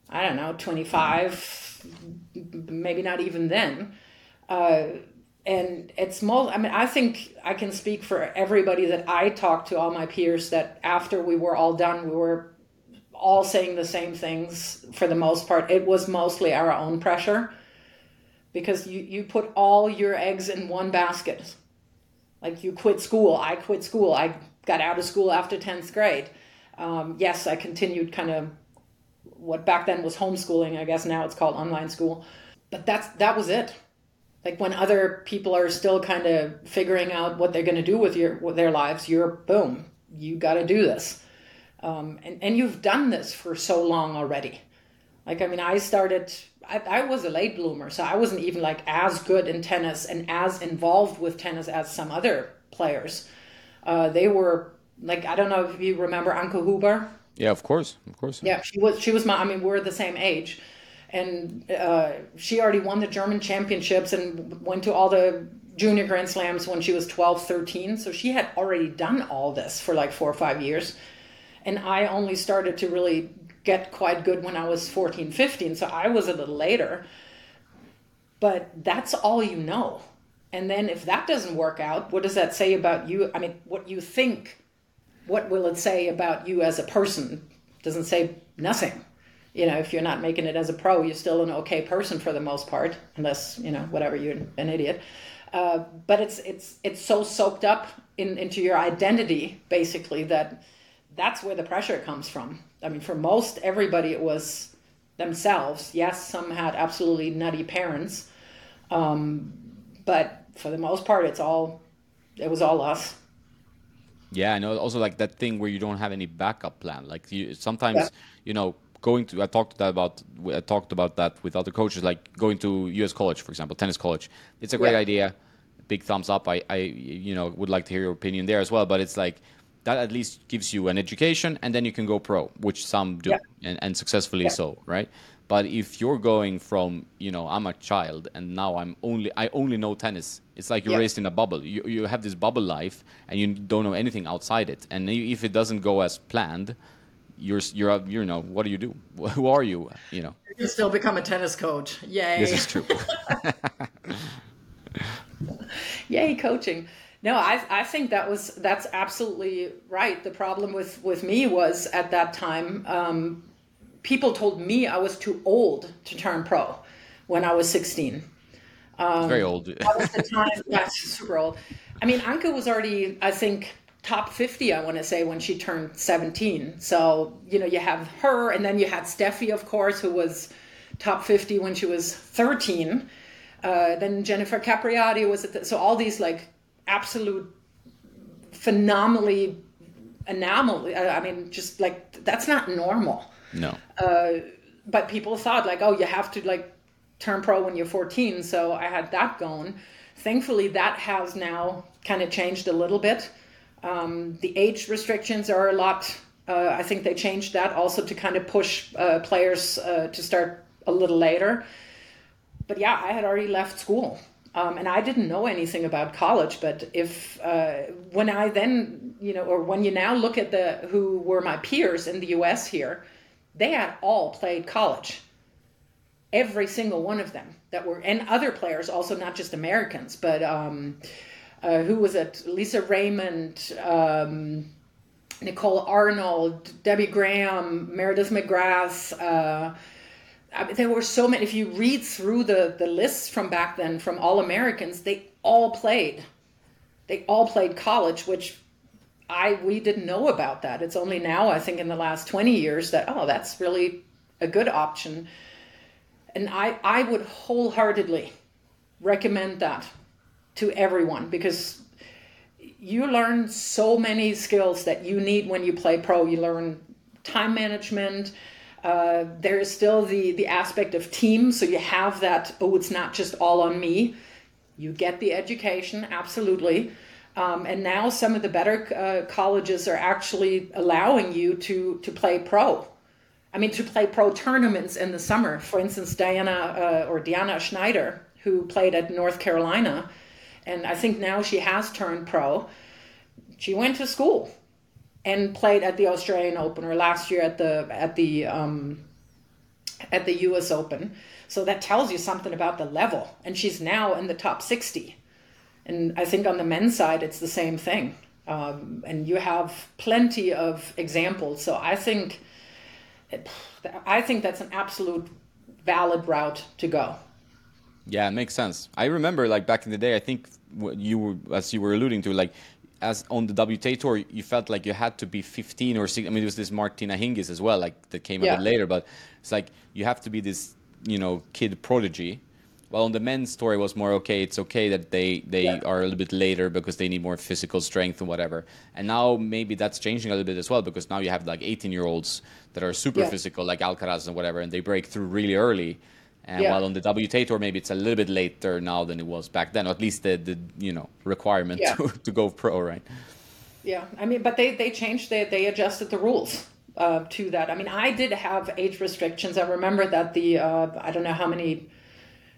I don't know, 25, maybe not even then. Uh, and it's most i mean i think i can speak for everybody that i talked to all my peers that after we were all done we were all saying the same things for the most part. It was mostly our own pressure because you you put all your eggs in one basket. Like you quit school. I quit school. I got out of school after 10th grade. Um, yes i continued kind of what back then was homeschooling i guess now it's called online school. But that's that was it like when other people are still kind of figuring out what they're going to do with your with their lives you're boom you got to do this. Um, and, and you've done this for so long already. Like i mean i started I, I was a late bloomer so i wasn't even like as good in tennis and as involved with tennis as some other players. Uh, they were like i don't know if you remember anke huber. Yeah of course of course. Yeah she was she was my i mean we're the same age and uh, she already won the German championships and went to all the junior Grand Slams when she was 12, 13. So she had already done all this for like four or five years. And I only started to really get quite good when I was 14, 15. So I was a little later. But that's all you know. And then if that doesn't work out, what does that say about you? I mean, what you think, what will it say about you as a person? Doesn't say nothing you know, if you're not making it as a pro, you're still an okay person for the most part, unless you know whatever you're an idiot. Uh, but it's it's it's so soaked up in, into your identity basically that that's where the pressure comes from. I mean, for most everybody, it was themselves. Yes, some had absolutely nutty parents, um, but for the most part, it's all it was all us. Yeah, I know. Also, like that thing where you don't have any backup plan. Like you sometimes, yeah. you know, going to I talked about I talked about that with other coaches, like going to U.S. college, for example, tennis college. It's a great yeah. idea. Big thumbs up. I, I you know would like to hear your opinion there as well. But it's like that at least gives you an education, and then you can go pro, which some do, yeah. and, and successfully yeah. so, right? But if you're going from, you know, I'm a child and now I'm only, I only know tennis. It's like you're raised in a bubble. You, you have this bubble life and you don't know anything outside it. And if it doesn't go as planned, you're you're you know what do you do? Who are you? You know. You can still become a tennis coach. Yay! This is true. [laughs] [laughs] Yay, coaching. No, I I think that was that's absolutely right. The problem with with me was at that time, um, people told me I was too old to turn pro when I was sixteen. Um, very old. that was the time. Yeah, super old. I mean, Anke was already, I think, top 50 i want to say when she turned 17 so you know you have her and then you had steffi of course who was top 50 when she was 13 uh, then jennifer capriati was at the, so all these like absolute phenomenally anomaly uh, i mean just like that's not normal. No. Uh, but people thought like oh you have to like turn pro when you're 14 so i had that going. Thankfully that has now kind of changed a little bit um, the age restrictions are a lot. Uh, I think they changed that also to kind of push uh, players uh, to start a little later. But yeah, I had already left school. Um, and I didn't know anything about college, but if uh, when I then you know, or when you now look at the who were my peers in the U.S. here, they had all played college, every single one of them that were, and other players also, not just Americans, but um, uh, who was it? Lisa Raymond, um, Nicole Arendt, Debbie Graham, Meredith McGrath. Uh, I mean, there were so many. If you read through the, the lists from back then from All Americans, they all played. They all played college, which I we didn't know about that. It's only now, I think, in the last 20 years that, oh, that's really a good option. And I, I would wholeheartedly recommend that to everyone because you learn so many skills that you need when you play pro. You learn time management, Uh, there is still the the aspect of team, so you have that. Oh, it's not just all on me. You get the education, absolutely. Um, and now some of the better uh, colleges are actually allowing you to to play pro. I mean, to play pro tournaments in the summer. For instance, Diana uh, or Diana Shnaider, who played at North Carolina, and I think now she has turned pro. She went to school and played at the Australian Open or last year at the at the um, at the U.S. Open. So that tells you something about the level. And she's now in the top 60. And I think on the men's side, it's the same thing. Um, and you have plenty of examples. So I think, I think that's an absolute valid route to go. Yeah, it makes sense. I remember like back in the day, I think you were, as you were alluding to, like as on the WTA tour, you felt like you had to be 15 or 16. I mean, it was this Martina Hingis as well, like that came a yeah. bit later, but it's like you have to be this you know kid prodigy well on the men's tour it was more okay it's okay that they they yeah. are a little bit later because they need more physical strength and whatever and now maybe that's changing a little bit as well because now you have like 18 year olds that are super yeah. physical like alcaraz and whatever and they break through really early and yeah. while on the WTA tour maybe it's a little bit later now than it was back then or at least the, the you know requirement [laughs] to, to go pro right yeah i mean but they they changed they they adjusted the rules uh, to that. I mean, I did have age restrictions. I remember that the uh, I don't know how many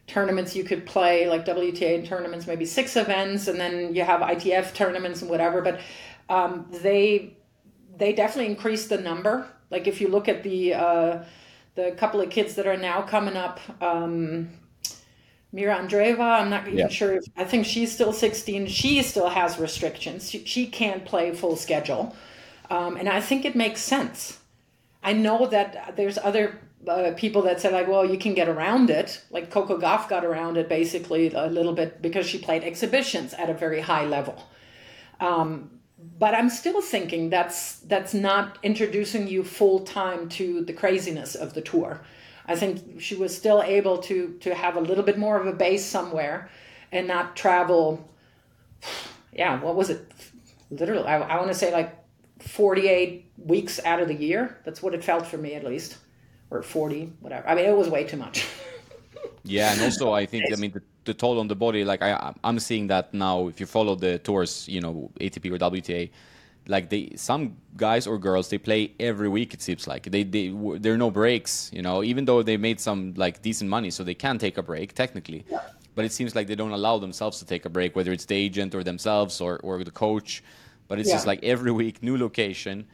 tournaments you could play, like WTA tournaments, maybe six events, and then you have ITF tournaments and whatever. But um, they they definitely increased the number. Like if you look at the uh, the couple of kids that are now coming up. Um, Mira Andreeva, I'm not even yeah. sure if I think she's still 16. She still has restrictions. She, she can't play full schedule. Um, and I think it makes sense. I know that there's other uh, people that say like, well, you can get around it. Like Coco Gauff got around it basically a little bit because she played exhibitions at a very high level. Um, but I'm still thinking that's that's not introducing you full time to the craziness of the tour. I think she was still able to to have a little bit more of a base somewhere, and not travel. Yeah, what was it? Literally, I, I want to say like 48 weeks out of the year. That's what it felt for me, at least, or 40, whatever. I mean, it was way too much. [laughs] yeah, and also I think I mean the, the, toll on the body. Like I, I'm seeing that now. If you follow the tours, you know ATP or WTA, like they some guys or girls they play every week. It seems like they they there are no breaks. You know, even though they made some like decent money, so they can take a break technically. Yeah. But it seems like they don't allow themselves to take a break, whether it's the agent or themselves or, or the coach but it's yeah. just like every week, new location,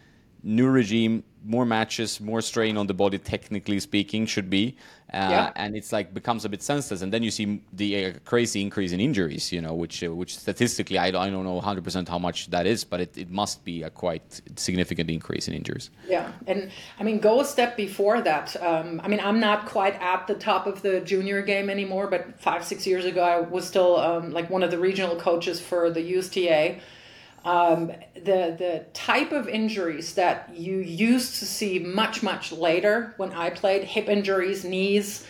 new regime, more matches, more strain on the body, technically speaking, should be. Uh, yeah. And it's like becomes a bit senseless. And then you see the uh, crazy increase in injuries, you know, which uh, which statistically, I, I don't know 100% how much that is, but it, it must be a quite significant increase in injuries. Yeah. And I mean, go a step before that. Um, I mean, I'm not quite at the top of the junior game anymore, but five, six years ago, I was still um, like one of the regional coaches for the USTA um, the the type of injuries that you used to see much much later when I played hip injuries, knees,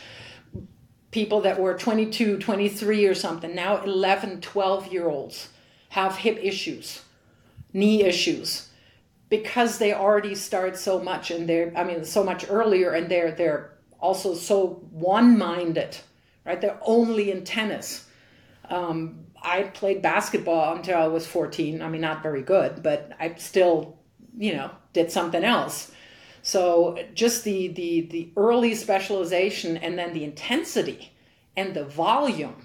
people that were 22, 23 or something, now 11, 12 year olds have hip issues, knee issues because they already start so much and they're I mean so much earlier and they're they're also so one-minded, right? They're only in tennis. Um, I played basketball until I was 14. I mean, not very good, but I still, you know, did something else. So just the the the early specialization and then the intensity and the volume.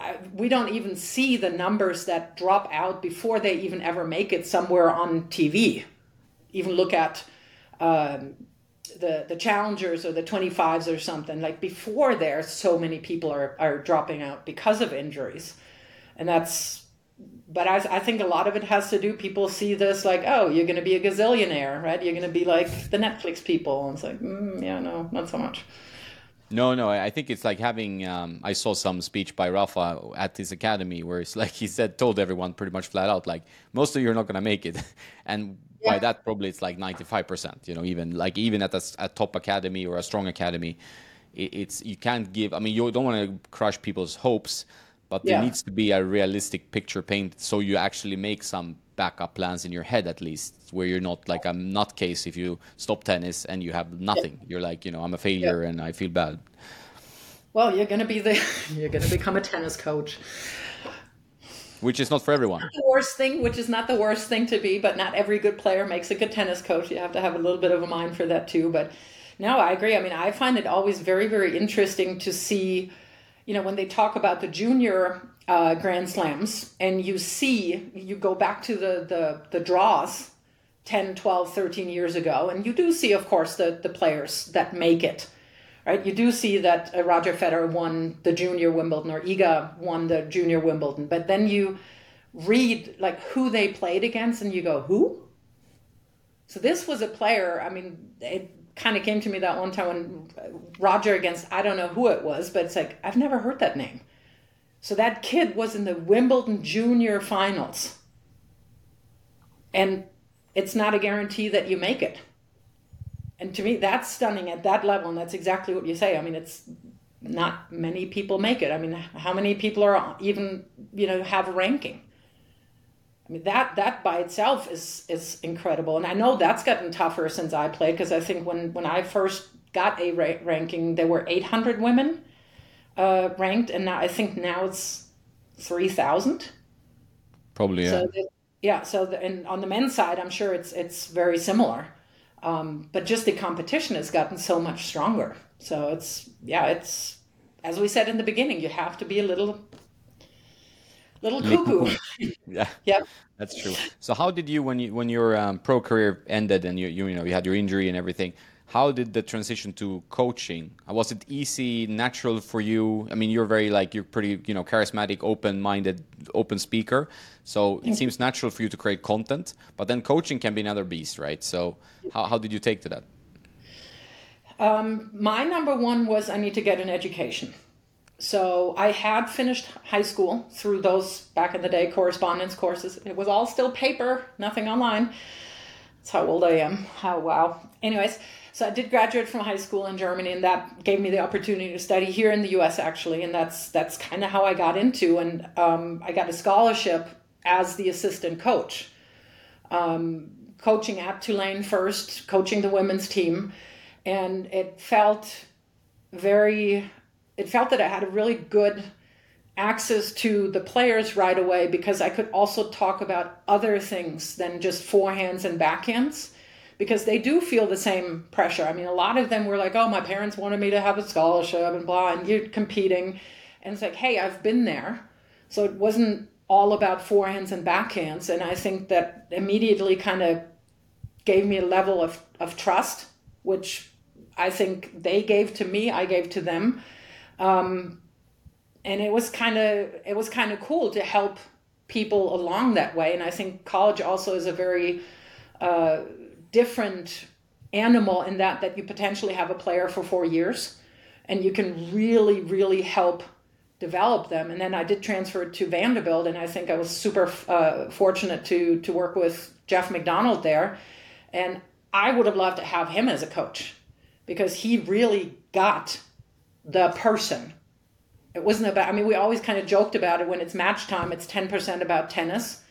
I, we don't even see the numbers that drop out before they even ever make it somewhere on TV. Even look at um, the the challengers or the 25s or something like before there so many people are, are dropping out because of injuries and that's but I, I think a lot of it has to do people see this like oh you're going to be a gazillionaire right you're going to be like the netflix people and it's like mm, yeah no not so much no, no. I think it's like having. Um, I saw some speech by Rafa at his academy where it's like he said, told everyone pretty much flat out, like most of you are not gonna make it, [laughs] and yeah. by that probably it's like ninety five percent. You know, even like even at a, a top academy or a strong academy, it, it's you can't give. I mean, you don't want to crush people's hopes, but there needs to be a realistic picture painted so you actually make some backup plans in your head at least, where you're not like a nutcase if you stop tennis and you have nothing. You're like, you know, I'm a failure and I feel bad. Well, you're gonna be the [laughs] you're gonna become a tennis coach. Which is not for everyone. The worst thing, which is not the worst thing to be, but not every good player makes a good tennis coach. You have to have a little bit of a mind for that too. But no, I agree. I mean, I find it always very, very interesting to see, you know, when they talk about the junior uh, Grand Slams and you see, you go back to the, the, the draws 10, 12, 13 years ago, and you do see, of course, the, the players that make it. Right, you do see that uh, Roger Federer won the junior Wimbledon or Iga won the junior Wimbledon, but then you read like who they played against, and you go, who? So this was a player. I mean, it kind of came to me that one time when Roger against I don't know who it was, but it's like I've never heard that name. So that kid was in the Wimbledon junior finals. And it's not a guarantee that you make it. And to me, that's stunning at that level. And that's exactly what you say. I mean, it's not many people make it. I mean, how many people are even, you know, have a ranking? I mean, that, that by itself is, is incredible. And I know that's gotten tougher since I played because I think when, when I first got a ra- ranking, there were 800 women uh, ranked, and now I think now it's three thousand. Probably, yeah. So the, yeah. So the, and on the men's side, I'm sure it's it's very similar, um, but just the competition has gotten so much stronger. So it's yeah, it's as we said in the beginning, you have to be a little little cuckoo. [laughs] yeah. Yep. That's true. So how did you when you when your um, pro career ended and you, you you know you had your injury and everything? How did the transition to coaching was it easy natural for you? I mean you're very like you're pretty you know charismatic open-minded open speaker. So it seems natural for you to create content but then coaching can be another beast right? So how, how did you take to that? Um, my number one was i need to get an education. So i had finished high school through those back in the day correspondence courses. It was all still paper nothing online. That's how old i am. How wow. Anyways so I did graduate from high school in Germany, and that gave me the opportunity to study here in the U.S. actually, and that's that's kind of how I got into, and um, I got a scholarship as the assistant coach, um, coaching at Tulane first, coaching the women's team, and it felt very, it felt that I had a really good access to the players right away because I could also talk about other things than just forehands and backhands because they do feel the same pressure. I mean, a lot of them were like, oh, my parents wanted me to have a scholarship and blah, and you're competing. And it's like, hey, I've been there. So it wasn't all about forehands and backhands. And I think that immediately kind of gave me a level of, of trust, which I think they gave to me, I gave to them. Um, and it was kind of it was kind of cool to help people along that way. And I think college also is a very uh, different animal in that that you potentially have a player for four years and you can really really help develop them. And then i did transfer to vanderbilt and i think i was super uh, fortunate to to work with Geoff Macdonald there. And i would have loved to have him as a coach because he really got the person. It wasn't about i mean we always kind of joked about it when it's match time it's 10% about tennis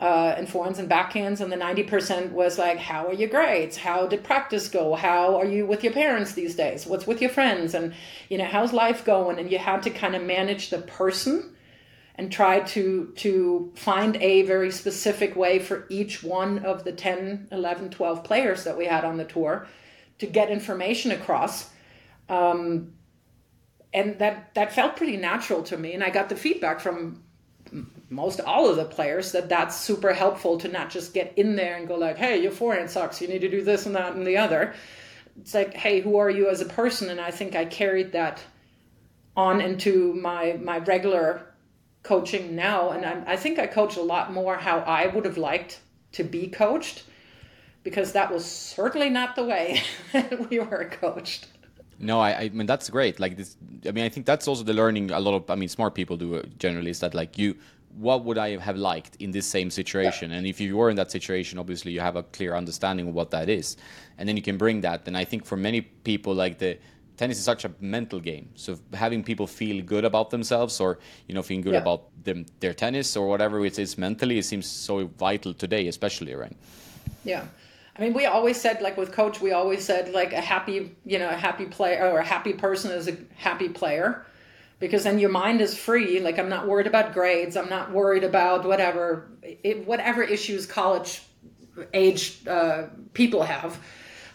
uh, and forehands and backhands, and the 90% was like, How are your grades? How did practice go? How are you with your parents these days? What's with your friends? And, you know, how's life going? And you had to kind of manage the person and try to to find a very specific way for each one of the 10 11 12 players that we had on the tour to get information across um, and that that felt pretty natural to me and i got the feedback from most all of the players that that's super helpful to not just get in there and go like hey your forehand sucks you need to do this and that and the other it's like hey who are you as a person and i think i carried that on into my my regular coaching now and I, I think i coach a lot more how i would have liked to be coached because that was certainly not the way [laughs] that we were coached no, I, I mean that's great. Like this, I mean I think that's also the learning a lot of. I mean smart people do generally is that like you what would I have liked in this same situation? Yeah. And if you were in that situation, obviously you have a clear understanding of what that is, and then you can bring that. And I think for many people, like the tennis is such a mental game. So having people feel good about themselves, or you know, feeling good yeah. about them, their tennis or whatever it is mentally, it seems so vital today, especially right. Yeah. I mean, we always said, like with coach, we always said, like a happy, you know, a happy player or a happy person is a happy player because then your mind is free. Like, I'm not worried about grades. I'm not worried about whatever, it, whatever issues college age uh, people have.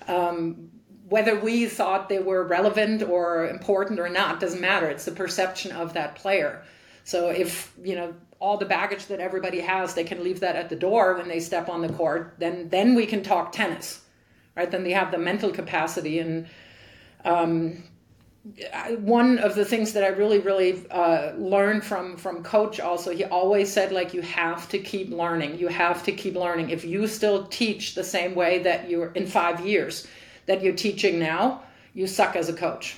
Um, whether we thought they were relevant or important or not doesn't matter. It's the perception of that player. So if, you know, all the baggage that everybody has, they can leave that at the door when they step on the court, then then we can talk tennis, right? Then they have the mental capacity. And um, one of the things that I really really uh, learned from from coach also, he always said like you have to keep learning. You have to keep learning. If you still teach the same way that you're in five years that you're teaching now, you suck as a coach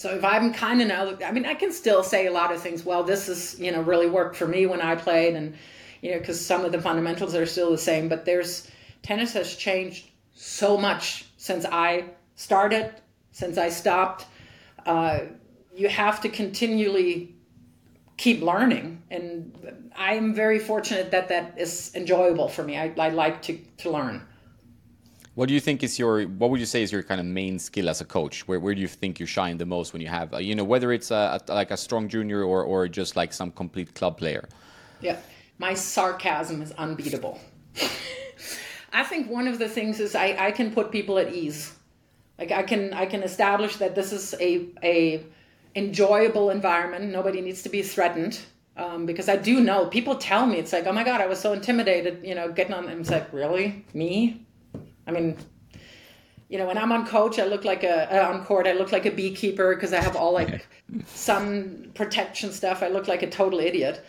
so if I'm kind of now, I mean, I can still say a lot of things. Well, this is, you know, really worked for me when I played, and you know, because some of the fundamentals are still the same. But there's tennis has changed so much since I started, since I stopped. Uh, you have to continually keep learning, and I'm very fortunate that that is enjoyable for me. I, I like to to learn. What do you think is your? What would you say is your kind of main skill as a coach? Where where do you think you shine the most when you have, you know, whether it's a, a, like a strong junior or or just like some complete club player? Yeah, my sarcasm is unbeatable. [laughs] I think one of the things is I, I can put people at ease. Like I can I can establish that this is a a enjoyable environment. Nobody needs to be threatened. Um, because I do know people tell me it's like, oh my god, I was so intimidated, you know, getting on. And it's like, really, me? I mean, you know, when I'm on coach, I look like a uh, on court. I look like a beekeeper because I have all like [laughs] sun protection stuff. I look like a total idiot.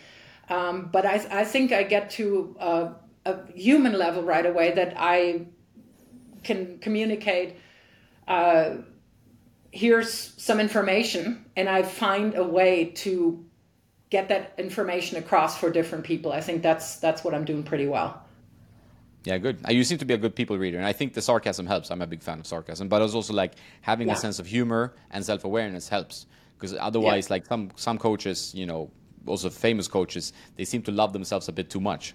Um, but I, I think I get to a, a, human level right away that I can communicate. Uh, here's some information, and I find a way to get that information across for different people. I think that's that's what I'm doing pretty well. Yeah, good. Uh, you seem to be a good people reader, and I think the sarcasm helps. I'm a big fan of sarcasm, but it's also like having yeah. a sense of humor and self awareness helps because otherwise, yeah. like some some coaches, you know, also famous coaches, they seem to love themselves a bit too much.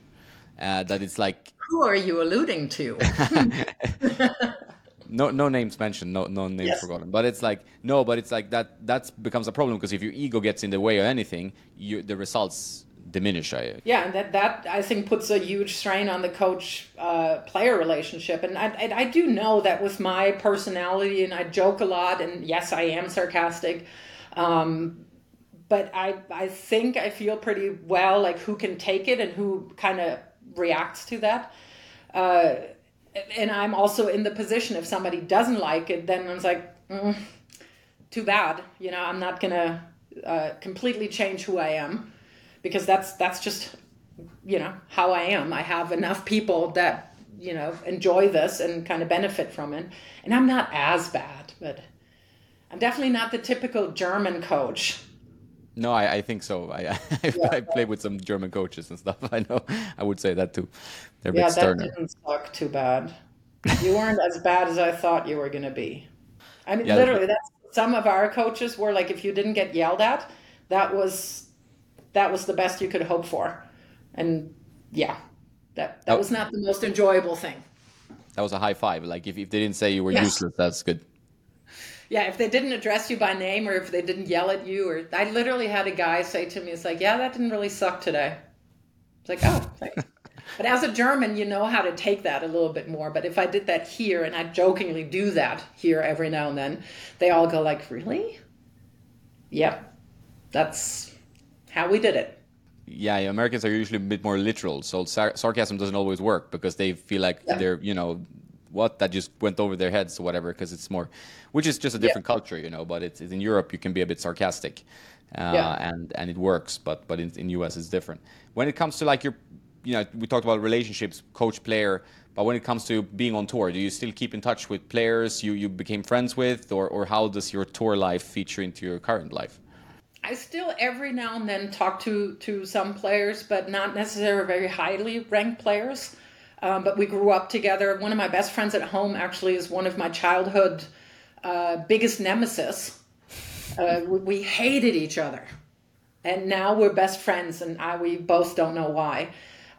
Uh, that it's like who are you alluding to? [laughs] [laughs] no no names mentioned, no no names yes. forgotten. But it's like no, but it's like that that becomes a problem because if your ego gets in the way of anything, you the results diminish. I yeah, and that that I think puts a huge strain on the coach uh, player relationship. And I, I, I do know that with my personality, and I joke a lot, and yes, I am sarcastic. Um, but I I think I feel pretty well like who can take it and who kind of reacts to that. Uh, and I'm also in the position if somebody doesn't like it, then I'm like, mm, too bad. You know, I'm not gonna uh, completely change who I am because that's that's just you know how I am. I have enough people that you know enjoy this and kind of benefit from it, and I'm not as bad, but I'm definitely not the typical German coach. No, I, I think so. I [laughs] I, yeah, I played with some German coaches and stuff. [laughs] I know. I would say that too. They're yeah, that didn't suck too bad. You weren't as bad as I thought you were going to be. I mean, yeah, literally, that's some of our coaches were like, if you didn't get yelled at, that was that was the best you could hope for. And yeah, that that oh. was not the most enjoyable thing. That was a high five. Like if, if they didn't say you were yes. useless, that's good. Yeah, if they didn't address you by name or if they didn't yell at you or I literally had a guy say to me, it's like, yeah, that didn't really suck today. It's like, oh, [laughs] But as a German, you know how to take that a little bit more. But if I did that here, and I jokingly do that here every now and then, they all go like, "Really? Yep, that's how we did it. Yeah, Americans are usually a bit more literal, so sar- sarcasm doesn't always work because they feel like yeah. they're, you know, what that just went over their heads or whatever because it's more, which is just a different yeah. culture, you know. But it's, it's, in Europe you can be a bit sarcastic, uh, yeah. and and it works. But but in, in US it's different. When it comes to like your, you know, we talked about relationships, coach player. But when it comes to being on tour, do you still keep in touch with players you, you became friends with, or, or how does your tour life feature into your current life? I still every now and then talk to to some players, but not necessarily very highly ranked players. Um, but we grew up together. One of my best friends at home actually is one of my childhood uh, biggest nemesis. Uh, we, hated each other, and now we're best friends, and I, we both don't know why.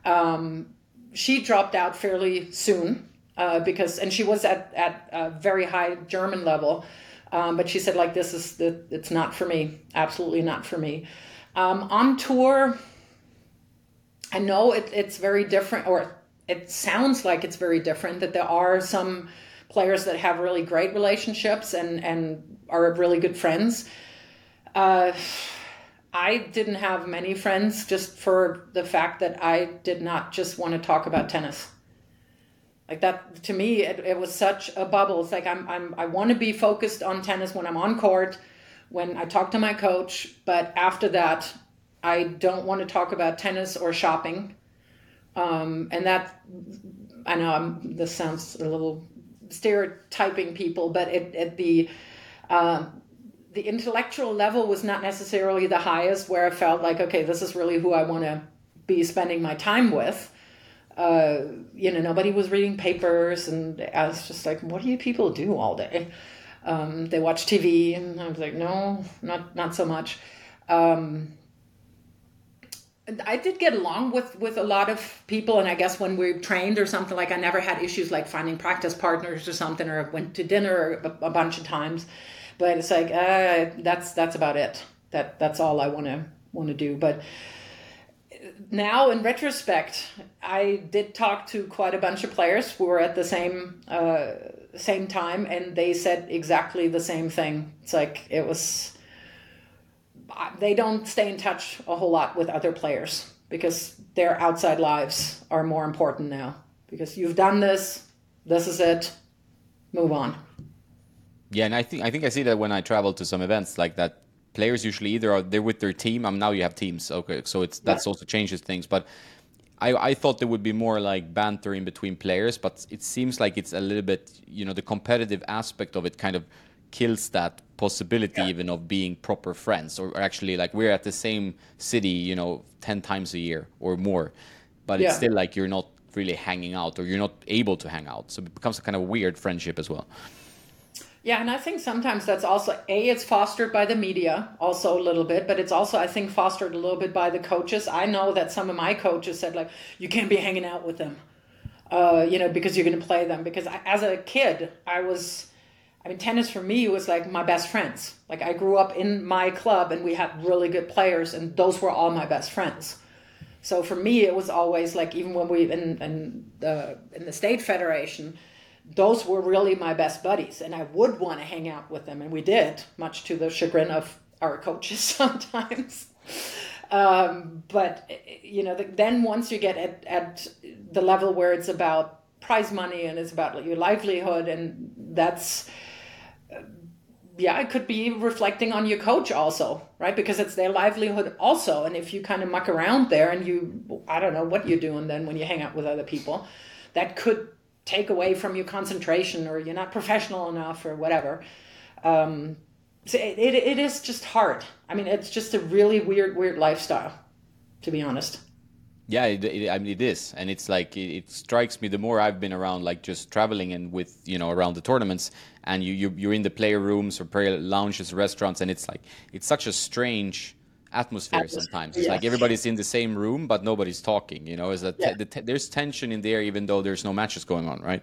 Um, she dropped out fairly soon uh, because, and she was at at a very high German level, um, but she said like this is the it's not for me, absolutely not for me. Um, on tour, I know it, it's very different, or it sounds like it's very different. That there are some players that have really great relationships and and are really good friends. Uh, I didn't have many friends just for the fact that I did not just want to talk about tennis. Like that to me, it, it was such a bubble. It's like I'm, I'm I want to be focused on tennis when I'm on court, when I talk to my coach. But after that, I don't want to talk about tennis or shopping. Um, and that I know I'm, this sounds a little stereotyping people, but it, it the uh, the intellectual level was not necessarily the highest where I felt like, okay, this is really who I want to be spending my time with. Uh, you know, nobody was reading papers, and I was just like, what do you people do all day? Um, they watch TV, and I was like, no, not not so much. Um, I did get along with with a lot of people, and I guess when we trained or something like, I never had issues like finding practice partners or something, or went to dinner a, a bunch of times but it's like uh, that's that's about it. That that's all I want to want to do. But now in retrospect, I did talk to quite a bunch of players who were at the same uh, same time, and they said exactly the same thing. It's like it was. They don't stay in touch a whole lot with other players because their outside lives are more important now. Because you've done this, this is it, move on. Yeah, and I think I think I see that when I travel to some events like that. Players usually either are they're with their team. Um, now you have teams, okay, so it's that's yeah. also changes things. But I, I thought there would be more like banter in between players, but it seems like it's a little bit, you know, the competitive aspect of it kind of kills that possibility yeah. even of being proper friends or, or, actually like we're at the same city, you know, 10 times a year or more. But yeah. it's still like you're not really hanging out or you're not able to hang out. So it becomes a kind of weird friendship as well. Yeah, and I think sometimes that's also a it's fostered by the media also a little bit, but it's also I think fostered a little bit by the coaches. I know that some of my coaches said like you can't be hanging out with them, uh, you know, because you're going to play them. Because I, as a kid, I was, I mean, tennis for me was like my best friends. Like I grew up in my club, and we had really good players, and those were all my best friends. So for me, it was always like even when we in in the in the state federation those were really my best buddies, and I would want to hang out with them, and we did, much to the chagrin of our coaches [laughs] sometimes. Um, but you know, the, then once you get at, at the level where it's about prize money and it's about your livelihood, and that's yeah, it could be reflecting on your coach also, right? Because it's their livelihood also, and if you kind of muck around there and you, I don't know what you're doing then when you hang out with other people, that could take away from your concentration or you're not professional enough or whatever. Um, so it, it, it is just hard. I mean, it's just a really weird, weird lifestyle, to be honest. Yeah, it, it, I mean it is, and it's like it, it, strikes me the more I've been around, like just traveling and with you know around the tournaments, and you, you you're in the player rooms or player lounges, restaurants, and it's like it's such a strange atmosphere sometimes. It's like everybody's in the same room, but nobody's talking. You know, is that yeah. te- there's tension in there, even though there's no matches going on, right?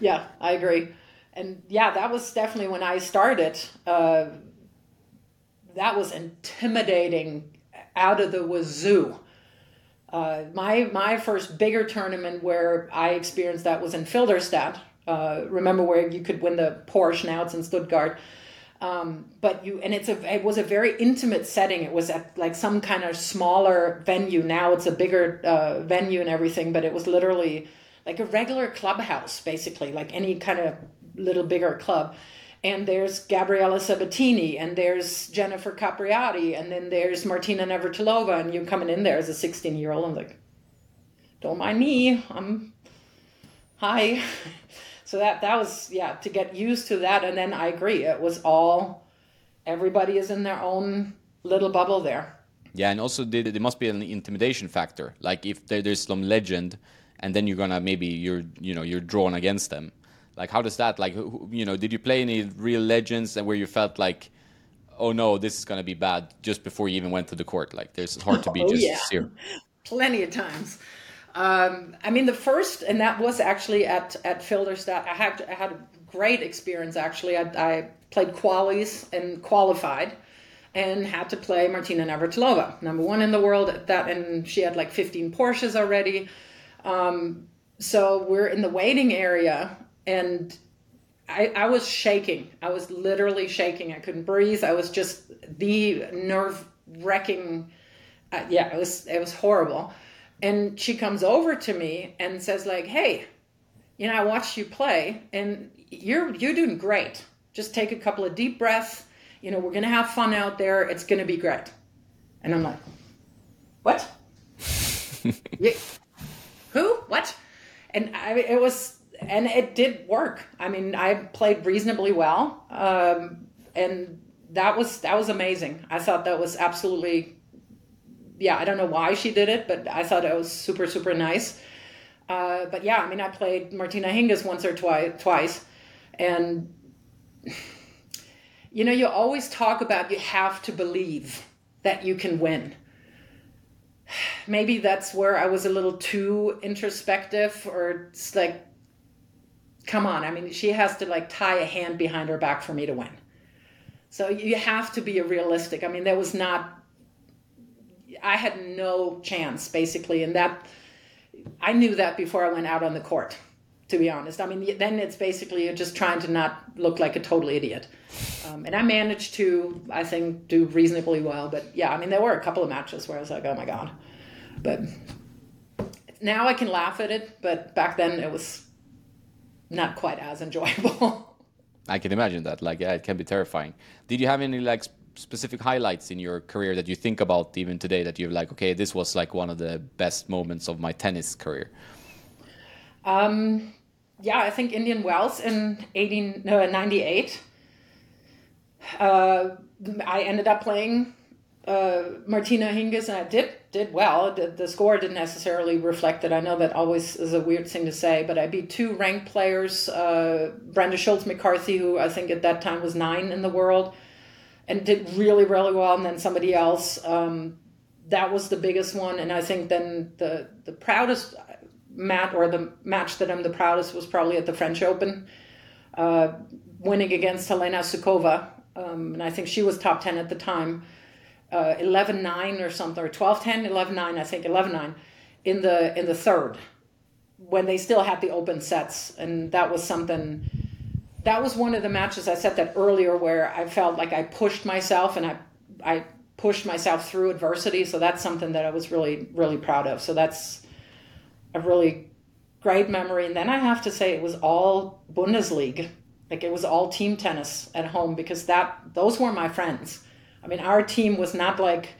Yeah, I agree. And yeah, that was definitely when I started. Uh, that was intimidating out of the wazoo. Uh, my my first bigger tournament where I experienced that was in Filderstadt. Uh, remember where you could win the Porsche? Now it's in Stuttgart. Um, but you and it's a it was a very intimate setting. It was at like some kind of smaller venue. Now it's a bigger uh, venue and everything, but it was literally like a regular clubhouse, basically, like any kind of little bigger club. And there's Gabriela Sabatini, and there's Jennifer Capriati, and then there's Martina Navratilova, and you're coming in there as a 16 year old. I'm like, don't mind me. I'm hi. [laughs] so that that was yeah to get used to that and then i agree it was all everybody is in their own little bubble there yeah and also there, must be an intimidation factor like if there, there's some legend and then you're gonna maybe you're you know you're drawn against them Like, how does that like? Who, you know, did you play any real legends and where you felt like, oh no, this is going to be bad just before you even went to the court? Like, there's hard to be [laughs] oh, just yeah. Plenty of times. Um, I mean, the first, and that was actually at at Filderstadt. I had I had a great experience actually. I, I played qualies and qualified, and had to play Martina Navratilova, number one in the world at that, and she had like 15 Porsches already. Um, so we're in the waiting area, and I, I was shaking. I was literally shaking. I couldn't breathe. I was just the nerve wrecking. Uh, yeah, it was it was horrible and she comes over to me and says like hey you know i watched you play and you're you're doing great. Just take a couple of deep breaths. You know we're gonna have fun out there. It's gonna be great. And i'm like what? [laughs] Who? What? And I, it was and it did work. I mean i played reasonably well um, and that was that was amazing. I thought that was absolutely yeah, I don't know why she did it, but I thought it was super, super nice. Uh, but yeah, I mean, I played Martina Hingis once or twice, twice, and [sighs] you know, you always talk about you have to believe that you can win. [sighs] Maybe that's where I was a little too introspective, or it's like, come on. I mean, she has to like tie a hand behind her back for me to win. So you have to be realistic. I mean, there was not I had no chance basically, and that I knew that before I went out on the court. To be honest, I mean, then it's basically you're just trying to not look like a total idiot. Um, and I managed to, I think, do reasonably well. But yeah, I mean, there were a couple of matches where I was like, oh my god. But now I can laugh at it, but back then it was not quite as enjoyable. [laughs] I can imagine that. Like, yeah, it can be terrifying. Did you have any like specific highlights in your career that you think about even today that you're like, okay, this was like one of the best moments of my tennis career? Um, yeah, I think Indian Wells in 18, no, 98. Uh, I ended up playing uh, Martina Hingis, and I did did well. The, the, score didn't necessarily reflect it. I know that always is a weird thing to say, but I beat two ranked players, uh, Brenda Schultz McCarthy, who I think at that time was nine in the world, and did really really well and then somebody else um, that was the biggest one and i think then the the proudest match or the match that i'm the proudest was probably at the french open uh, winning against helena suková um, and i think she was top 10 at the time uh, 11-9 or something or 12-10 11-9 i think 11-9 in the in the third when they still had the open sets and that was something that was one of the matches I said that earlier where I felt like I pushed myself and I I pushed myself through adversity. So that's something that I was really really proud of. So that's a really great memory. And then I have to say it was all Bundesliga. Like it was all team tennis at home because that those were my friends. I mean, our team was not like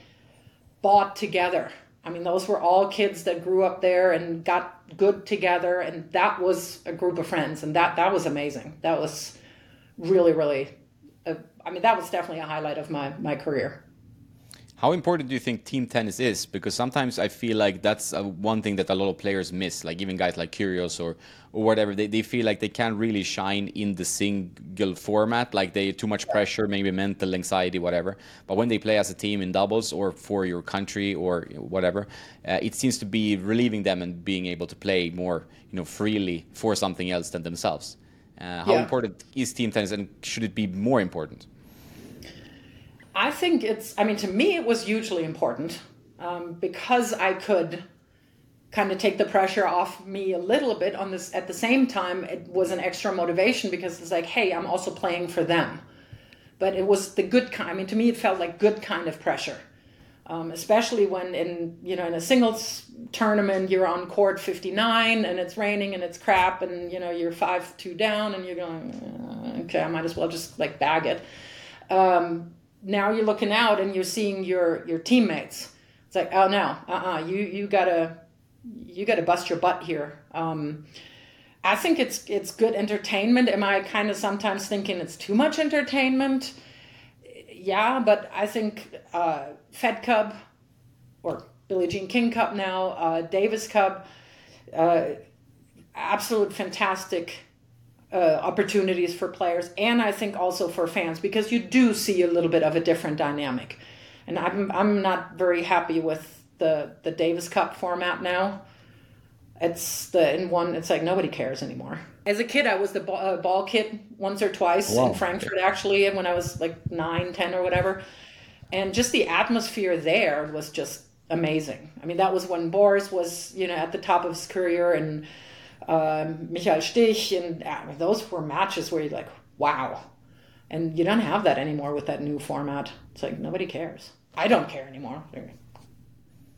bought together. I mean, those were all kids that grew up there and got good together, and that was a group of friends, and that that was amazing. That was really, really. A, I mean, that was definitely a highlight of my my career. How important do you think team tennis is? Because sometimes I feel like that's uh, one thing that a lot of players miss. Like even guys like Kyrgios or or whatever, they, they feel like they can't really shine in the single format. Like they too much pressure, maybe mental anxiety, whatever. But when they play as a team in doubles or for your country or whatever, uh, it seems to be relieving them and being able to play more, you know, freely for something else than themselves. Uh, how yeah. important is team tennis, and should it be more important? I think it's, I mean, to me, it was hugely important um, because I could kind of take the pressure off me a little bit on this. At the same time, it was an extra motivation because it's like, hey, I'm also playing for them. But it was the good kind. I mean, to me, it felt like good kind of pressure. Um, especially when in you know in a singles tournament you're on court 59 and it's raining and it's crap and you know you're five two down and you're going okay I might as well just like bag it um, now you're looking out and you're seeing your your teammates. It's like, oh no, uh uh-uh, uh you you gotta you gotta bust your butt here. Um, I think it's it's good entertainment. Am I kind of sometimes thinking it's too much entertainment? Yeah, but I think uh, Fed Cup or Billie Jean King Cup now, uh, Davis Cup, uh, absolute fantastic uh, opportunities for players and I think also for fans because you do see a little bit of a different dynamic. And I'm I'm not very happy with the the Davis Cup format now. It's the in one. It's like nobody cares anymore. As a kid, I was the ball, uh, ball kid once or twice wow. in Frankfurt actually, when I was like nine, ten or whatever, and just the atmosphere there was just amazing. I mean, that was when Boris was you know at the top of his career and um, Michael Stich, and uh, those were matches where you're like, wow. And you don't have that anymore with that new format. It's like nobody cares. I don't care anymore.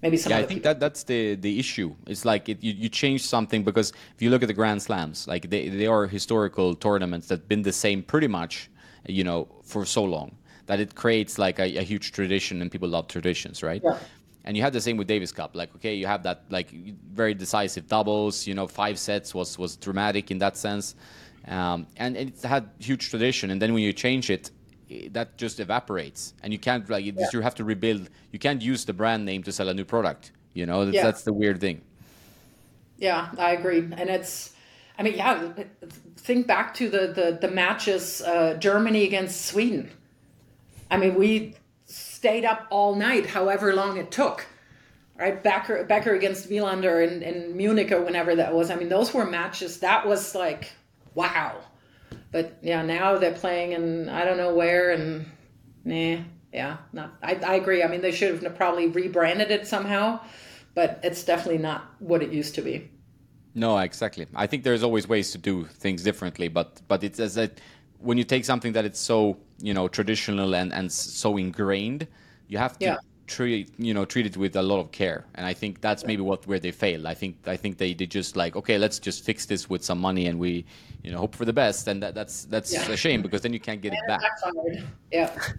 Maybe some. Yeah, I think people. that that's the the issue. It's like it, you you change something because if you look at the Grand Slams, like they they are historical tournaments that've been the same pretty much, you know, for so long that it creates like a, a huge tradition and people love traditions, right? Yeah. And you have the same with Davis Cup. Like, okay, you have that like very decisive doubles. You know, five sets was was dramatic in that sense, um, and it had huge tradition. And then when you change it, that just evaporates, and you can't like yeah. you have to rebuild. You can't use the brand name to sell a new product. You know, that's, yeah. that's the weird thing. Yeah, I agree, and it's. I mean, yeah. Think back to the the the matches uh, Germany against Sweden. I mean, we stayed up all night, however long it took. Right, Becker, Becker against Wilander in, in Munich or whenever that was. I mean, those were matches. That was like, wow. But yeah, now they're playing in I don't know where, and nah, yeah, not. I, I agree. I mean, they should have probably rebranded it somehow, but it's definitely not what it used to be. No, exactly. I think there's always ways to do things differently, but but it's as that when you take something that it's so you know traditional and and so ingrained, you have to yeah. treat you know treat it with a lot of care. And I think that's maybe what where they fail. I think I think they they just like okay, let's just fix this with some money and we you know hope for the best. And that, that's that's yeah. a shame because then you can't get and it back. Backfired. Yeah,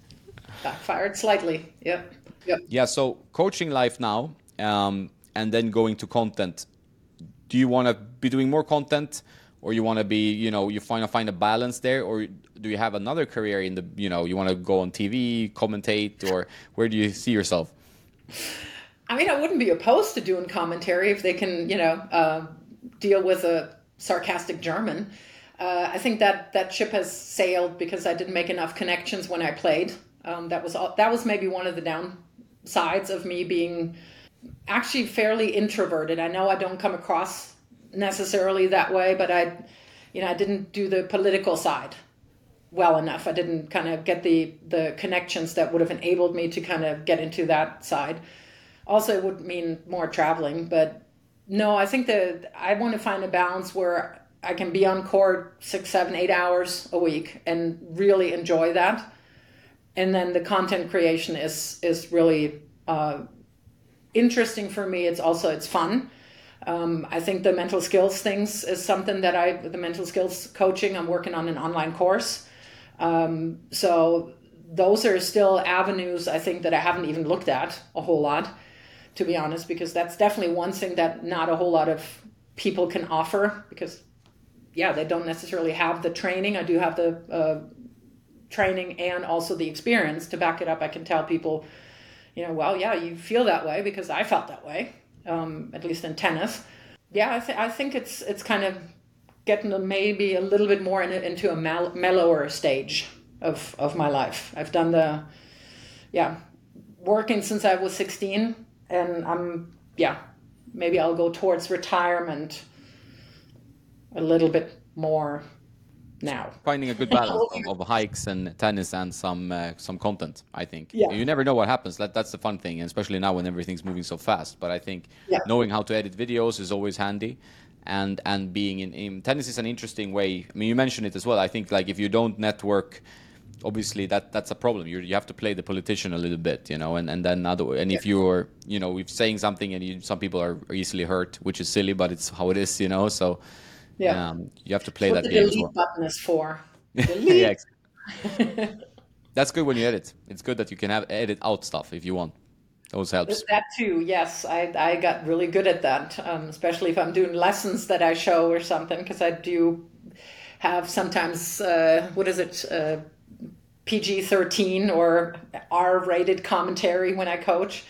backfired slightly. Yep. Yep. Yeah. So coaching life now, um, and then going to content. Do you want to be doing more content? Or you want to be you know you find find a balance there or do you have another career in the you know you want to go on tv commentate or where do you see yourself? I mean i wouldn't be opposed to doing commentary if they can you know uh, deal with a sarcastic german. Uh, i think that that ship has sailed because i didn't make enough connections when i played. Um, that was all, that was maybe one of the downsides of me being actually fairly introverted. I know i don't come across necessarily that way, but I, you know, I didn't do the political side well enough. I didn't kind of get the the connections that would have enabled me to kind of get into that side. Also, it would mean more traveling, but no, I think that I want to find a balance where I can be on court six, seven, eight hours a week and really enjoy that. And then the content creation is is really uh, interesting for me. It's also it's fun um, I think the mental skills things is something that I, the mental skills coaching, I'm working on an online course. Um, so those are still avenues I think that I haven't even looked at a whole lot, to be honest, because that's definitely one thing that not a whole lot of people can offer because, yeah, they don't necessarily have the training. I do have the uh, training and also the experience to back it up. I can tell people, you know, well, yeah, you feel that way because I felt that way um, at least in tennis. Yeah, I, th- I think it's it's kind of getting maybe a little bit more in, into a mel- mellower stage of of my life. I've done the yeah working since I was 16, and I'm yeah maybe I'll go towards retirement a little bit more now. Finding a good [laughs] balance of, of, hikes and tennis and some uh, some content, I think. Yeah. You never know what happens. That that's the fun thing, especially now when everything's moving so fast. But I think yeah. knowing how to edit videos is always handy. And and being in, in tennis is an interesting way. I mean, you mentioned it as well. I think like if you don't network obviously that that's a problem. You you have to play the politician a little bit, you know, and, and then other and if you're you know if saying something and you, some people are easily hurt, which is silly, but it's how it is, you know. So yeah. Um, you have to play that the game. delete well. button is for. [laughs] yeah, [laughs] That's good when you edit. It's good that you can have edit out stuff if you want. Those helps. That too, yes. I, I got really good at that, um, especially if I'm doing lessons that I show or something, because I do have sometimes, uh, what is it, uh, PG 13 or R rated commentary when I coach.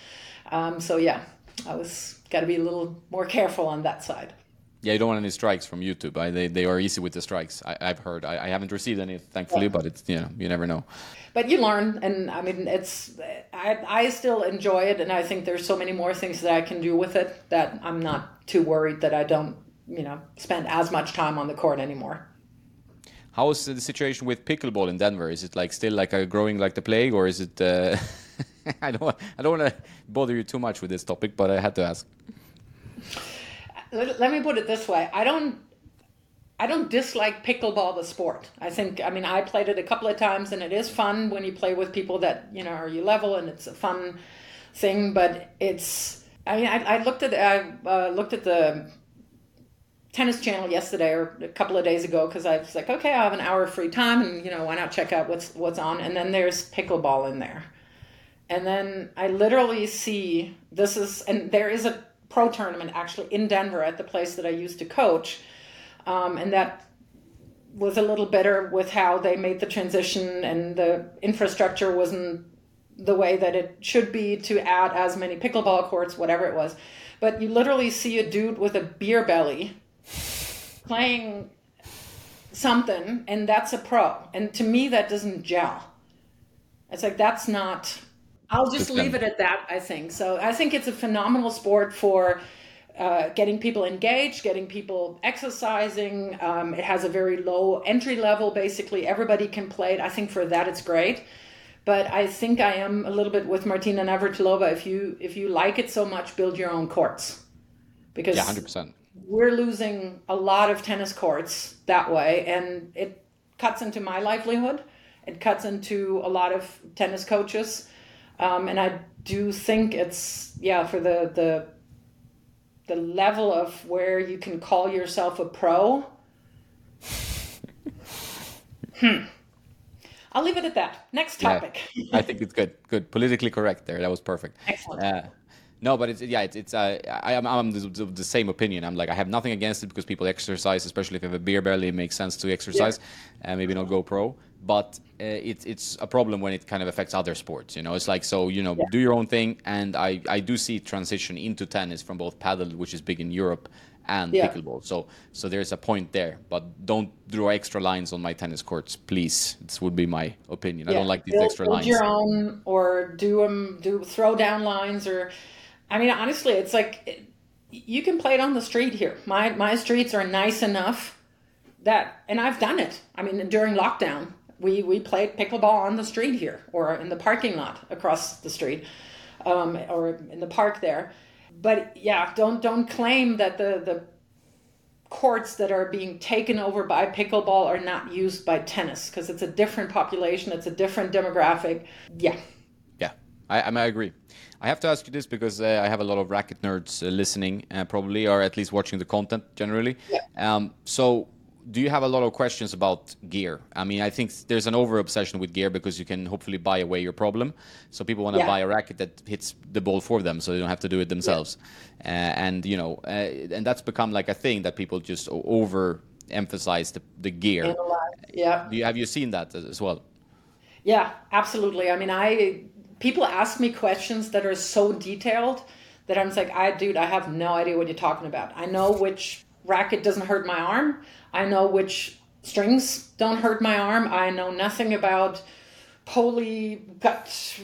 Um, so, yeah, I was got to be a little more careful on that side. Yeah, you don't want any strikes from YouTube. I, they they are easy with the strikes. I, have heard. I, I, haven't received any, thankfully, yeah. but it's you know you never know. But you learn, and I mean it's I I still enjoy it, and I think there's so many more things that I can do with it that I'm not too worried that I don't you know spend as much time on the court anymore. How is the situation with pickleball in Denver? Is it like still like a growing like the plague, or is it? Uh, [laughs] I don't I don't want to bother you too much with this topic, but I had to ask let, me put it this way i don't I don't dislike pickleball the sport. I think I mean I played it a couple of times and it is fun when you play with people that you know are you level and it's a fun thing. But it's I mean I, I looked at I uh, looked at the tennis channel yesterday or a couple of days ago because I was like okay I have an hour of free time and you know why not check out what's what's on and then there's pickleball in there, and then I literally see this is and there is a pro tournament actually in Denver at the place that I used to coach. Um, and that was a little better with how they made the transition and the infrastructure wasn't the way that it should be to add as many pickleball courts, whatever it was. But you literally see a dude with a beer belly playing something, and that's a pro. And to me, that doesn't gel. It's like that's not I'll just leave it at that, I think. So I think it's a phenomenal sport for uh, getting people engaged, getting people exercising. Um, it has a very low entry level, basically. Everybody can play it. I think for that, it's great. But I think I am a little bit with Martina Navratilova. If you if you like it so much, build your own courts, because yeah, hundred percent. We're losing a lot of tennis courts that way, and it cuts into my livelihood. It cuts into a lot of tennis coaches um, and I do think it's yeah for the the the level of where you can call yourself a pro. [laughs] hmm. I'll leave it at that. Next topic. Yeah, I think it's good. Good. Politically correct there. That was perfect. Excellent. Uh, no, but it's yeah, it's, it's uh, I, am I'm the, the, same opinion. I'm like I have nothing against it because people exercise, especially if you have a beer belly, it makes sense to exercise, and yeah. uh, maybe not go pro. But uh, it's it's a problem when it kind of affects other sports. You know, it's like so you know yeah. do your own thing, and I I do see transition into tennis from both paddle, which is big in Europe, and yeah. pickleball. So so there's a point there, but don't draw extra lines on my tennis courts, please. This would be my opinion. Yeah. I don't like these build, extra build lines. your own, or do them do throw down lines, or I mean, honestly, it's like you can play it on the street here. My my streets are nice enough that, and I've done it. I mean, during lockdown, we we played pickleball on the street here, or in the parking lot across the street, um, or in the park there. But yeah, don't don't claim that the the courts that are being taken over by pickleball are not used by tennis because it's a different population, it's a different demographic. Yeah. Yeah, I, I, I agree. I have to ask you this because uh, I have a lot of racket nerds uh, listening, uh, probably, or at least watching the content generally. Yeah. Um, so, do you have a lot of questions about gear? I mean, I think there's an over obsession with gear because you can hopefully buy away your problem. So people want to yeah. buy a racket that hits the ball for them, so they don't have to do it themselves. Yeah. Uh, and you know, uh, and that's become like a thing that people just over emphasize the, the gear. Yeah. Do you, have you seen that as well? Yeah, absolutely. I mean, I people ask me questions that are so detailed that I'm like, I dude, I have no idea what you're talking about. I know which racket doesn't hurt my arm. I know which strings don't hurt my arm. I know nothing about poly gut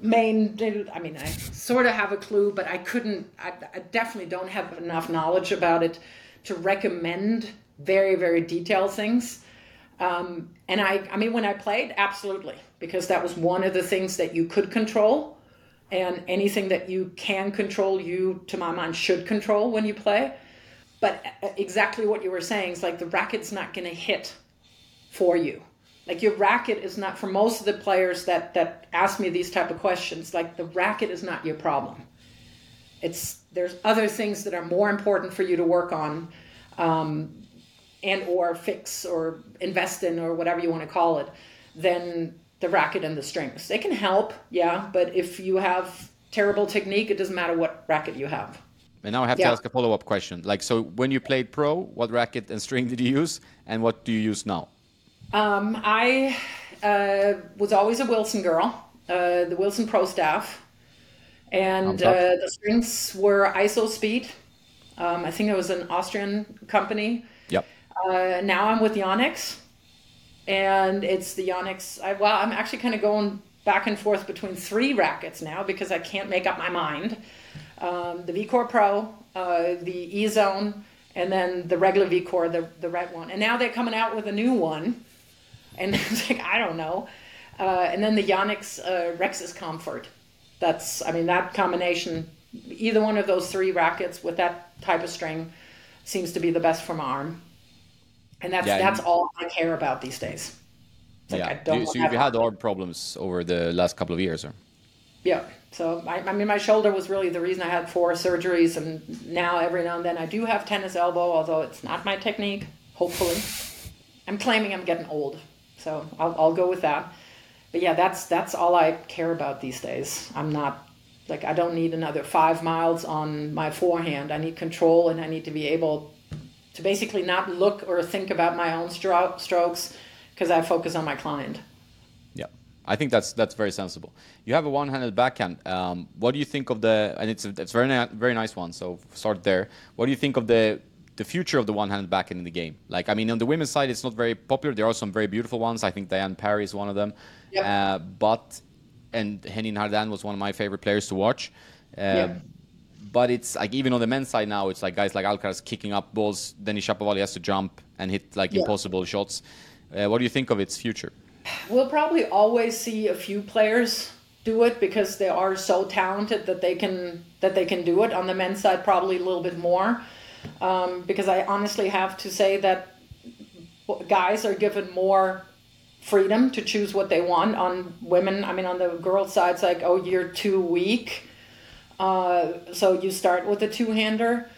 main i mean i sort of have a clue but i couldn't I, I, definitely don't have enough knowledge about it to recommend very very detailed things um, and I, I mean, when I played, absolutely, because that was one of the things that you could control. And anything that you can control, you, to my mind, should control when you play. But uh, exactly what you were saying is like the racket's not going to hit for you. Like your racket is not for most of the players that that ask me these type of questions. Like the racket is not your problem. It's there's other things that are more important for you to work on. Um, and or fix or invest in or whatever you want to call it than the racket and the strings. They can help, yeah, but if you have terrible technique, it doesn't matter what racket you have. And now I have yeah. to ask a follow up question. Like, so when you played pro, what racket and string did you use, and what do you use now? Um, I uh, was always a Wilson girl, uh, the Wilson Pro staff, and uh, the strings were ISO Speed Um, I think it was an Austrian company. Yep. Uh, now I'm with Yonex, and it's the Yonex. I, well, I'm actually kind of going back and forth between three rackets now because I can't make up my mind. Um, the VCore Pro, uh, the E Zone, and then the regular VCore, the the red one. And now they're coming out with a new one, and [laughs] it's like I don't know. Uh, and then the Yonex uh, Comfort. That's I mean that combination. Either one of those three rackets with that type of string seems to be the best for my arm. And that's Yeah, that's all I care about these days. Like I yeah. don't You- so you've had arm problems over the last couple of years, or? Yeah. So I, I mean, my shoulder was really the reason I had four surgeries, and now every now and then I do have tennis elbow, although it's not my technique. Hopefully, I'm claiming I'm getting old, so I'll, I'll go with that. But yeah, that's that's all I care about these days. I'm not like I don't need another five miles on my forehand. I need control, and I need to be able to basically not look or think about my own stro- strokes because I focus on my client. Yeah, I think that's that's very sensible. You have a one-handed backhand. Um, what do you think of the? And it's a, it's very ni- very nice one. So start there. What do you think of the the future of the one-handed backhand in the game? Like, I mean, on the women's side, it's not very popular. There are some very beautiful ones. I think Diane Parry is one of them. Yep. Uh, but and Henin Hardenne was one of my favorite players to watch. Uh, Yeah. But it's like even on the men's side now, it's like guys like Alcaraz kicking up balls. Denis Shapovalov has to jump and hit like Yeah. impossible shots. Uh, what do you think of its future? We'll probably always see a few players do it because they are so talented that they can that they can do it. On the men's side, probably a little bit more, um, because I honestly have to say that guys are given more freedom to choose what they want. On women, I mean, on the girls' side, it's like, oh, you're too weak, uh, so you start with a two-hander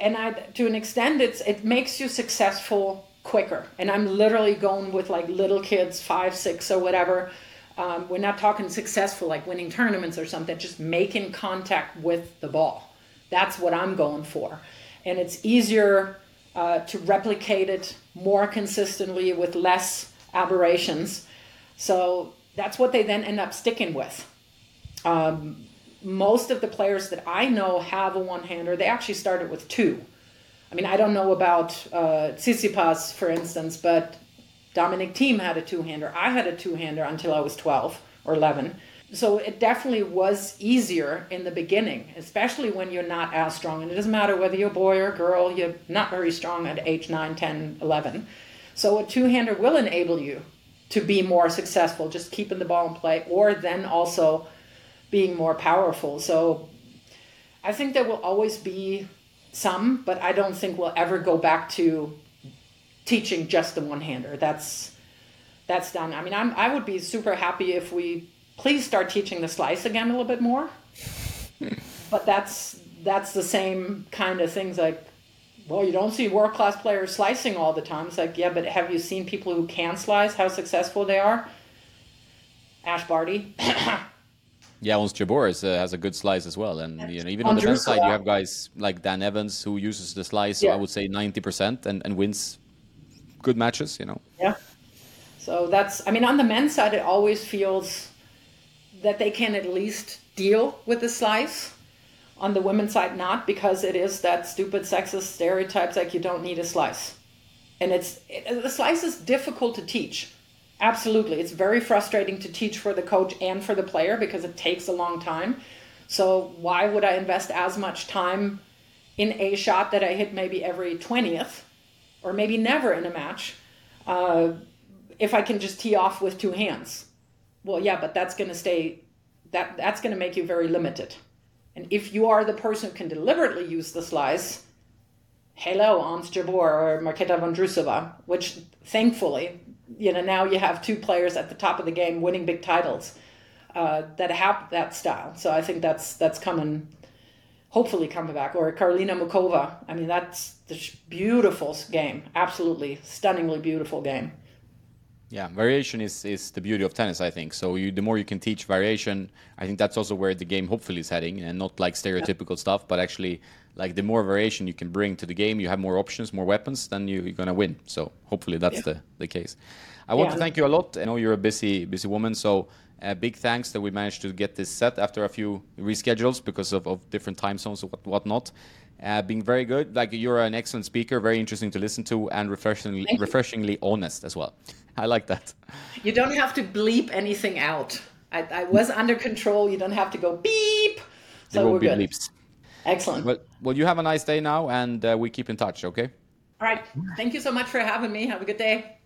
and I, to an extent, it's it makes you successful quicker. And I'm literally going with like little kids, five, six, or whatever. Um, we're not talking successful like winning tournaments or something. Just making contact with the ball. That's what I'm going for, and it's easier uh, to replicate it more consistently with less aberrations. So that's what they then end up sticking with most of the players that I know have a one hander, they actually started with two. I mean, I don't know about uh, Tsitsipas, for instance, but Dominic Thiem had a two hander. I had a two hander until I was 12 or 11. So it definitely was easier in the beginning, especially when you're not as strong. And it doesn't matter whether you're a boy or a girl, you're not very strong at age 9, 10, 11. So a two hander will enable you to be more successful, just keeping the ball in play, or then also being more powerful. So I think there will always be some, but I don't think we'll ever go back to teaching just the one hander. That's that's done. I mean, I'm I would be super happy if we please start teaching the slice again a little bit more. but that's that's the same kind of things like well, you don't see world class players slicing all the time. It's like, yeah, but have you seen people who can slice, how successful they are? Ash Barty. [clears throat] Yeah, Ons Jabeur is, uh, has a good slice as well, and you know even on On the men's side, you have guys like Dan Evans who uses the slice. So Yeah. I would say ninety percent and, and wins good matches. You know, Yeah. So that's, I mean, on the men's side, it always feels that they can at least deal with the slice. On the women's side, not because it is that stupid sexist stereotypes like you don't need a slice. And it's, it, the slice is difficult to teach. Absolutely. It's very frustrating to teach for the coach and for the player because it takes a long time. So why would I invest as much time in a shot that I hit maybe every 20th or maybe never in a match uh, if I can just tee off with two hands? Well, yeah, but that's going to stay, that, that's going to make you very limited. And if you are the person who can deliberately use the slice, hello, Ons Jabeur or Marketa Vondrusova, which thankfully, you know, now you have two players at the top of the game winning big titles uh, that have that style. So I think that's that's coming, hopefully coming back. Or Karolina Muchova. I mean, that's the beautiful game. Absolutely stunningly beautiful game. yeah, variation is, is the beauty of tennis, I think. So you, the more you can teach variation, I think that's also where the game hopefully is heading, and not like stereotypical stuff, but actually like the more variation you can bring to the game, you have more options, more weapons, then you, you're gonna win. So hopefully that's Yeah. the, the case. I want Yeah. to thank you a lot. I know you're a busy busy woman, so Uh, big thanks that we managed to get this set after a few reschedules because of, of different time zones and what, whatnot. Uh, being very good. Like you're an excellent speaker, very interesting to listen to, and refreshingly, refreshingly honest as well. [laughs] I like that. You don't have to bleep anything out. I, I was under control. You don't have to go beep. So there won't be good. bleeps. Excellent. Well, well, you have a nice day now, and uh, we keep in touch. Okay. All right. Thank you so much for having me. Have a good day.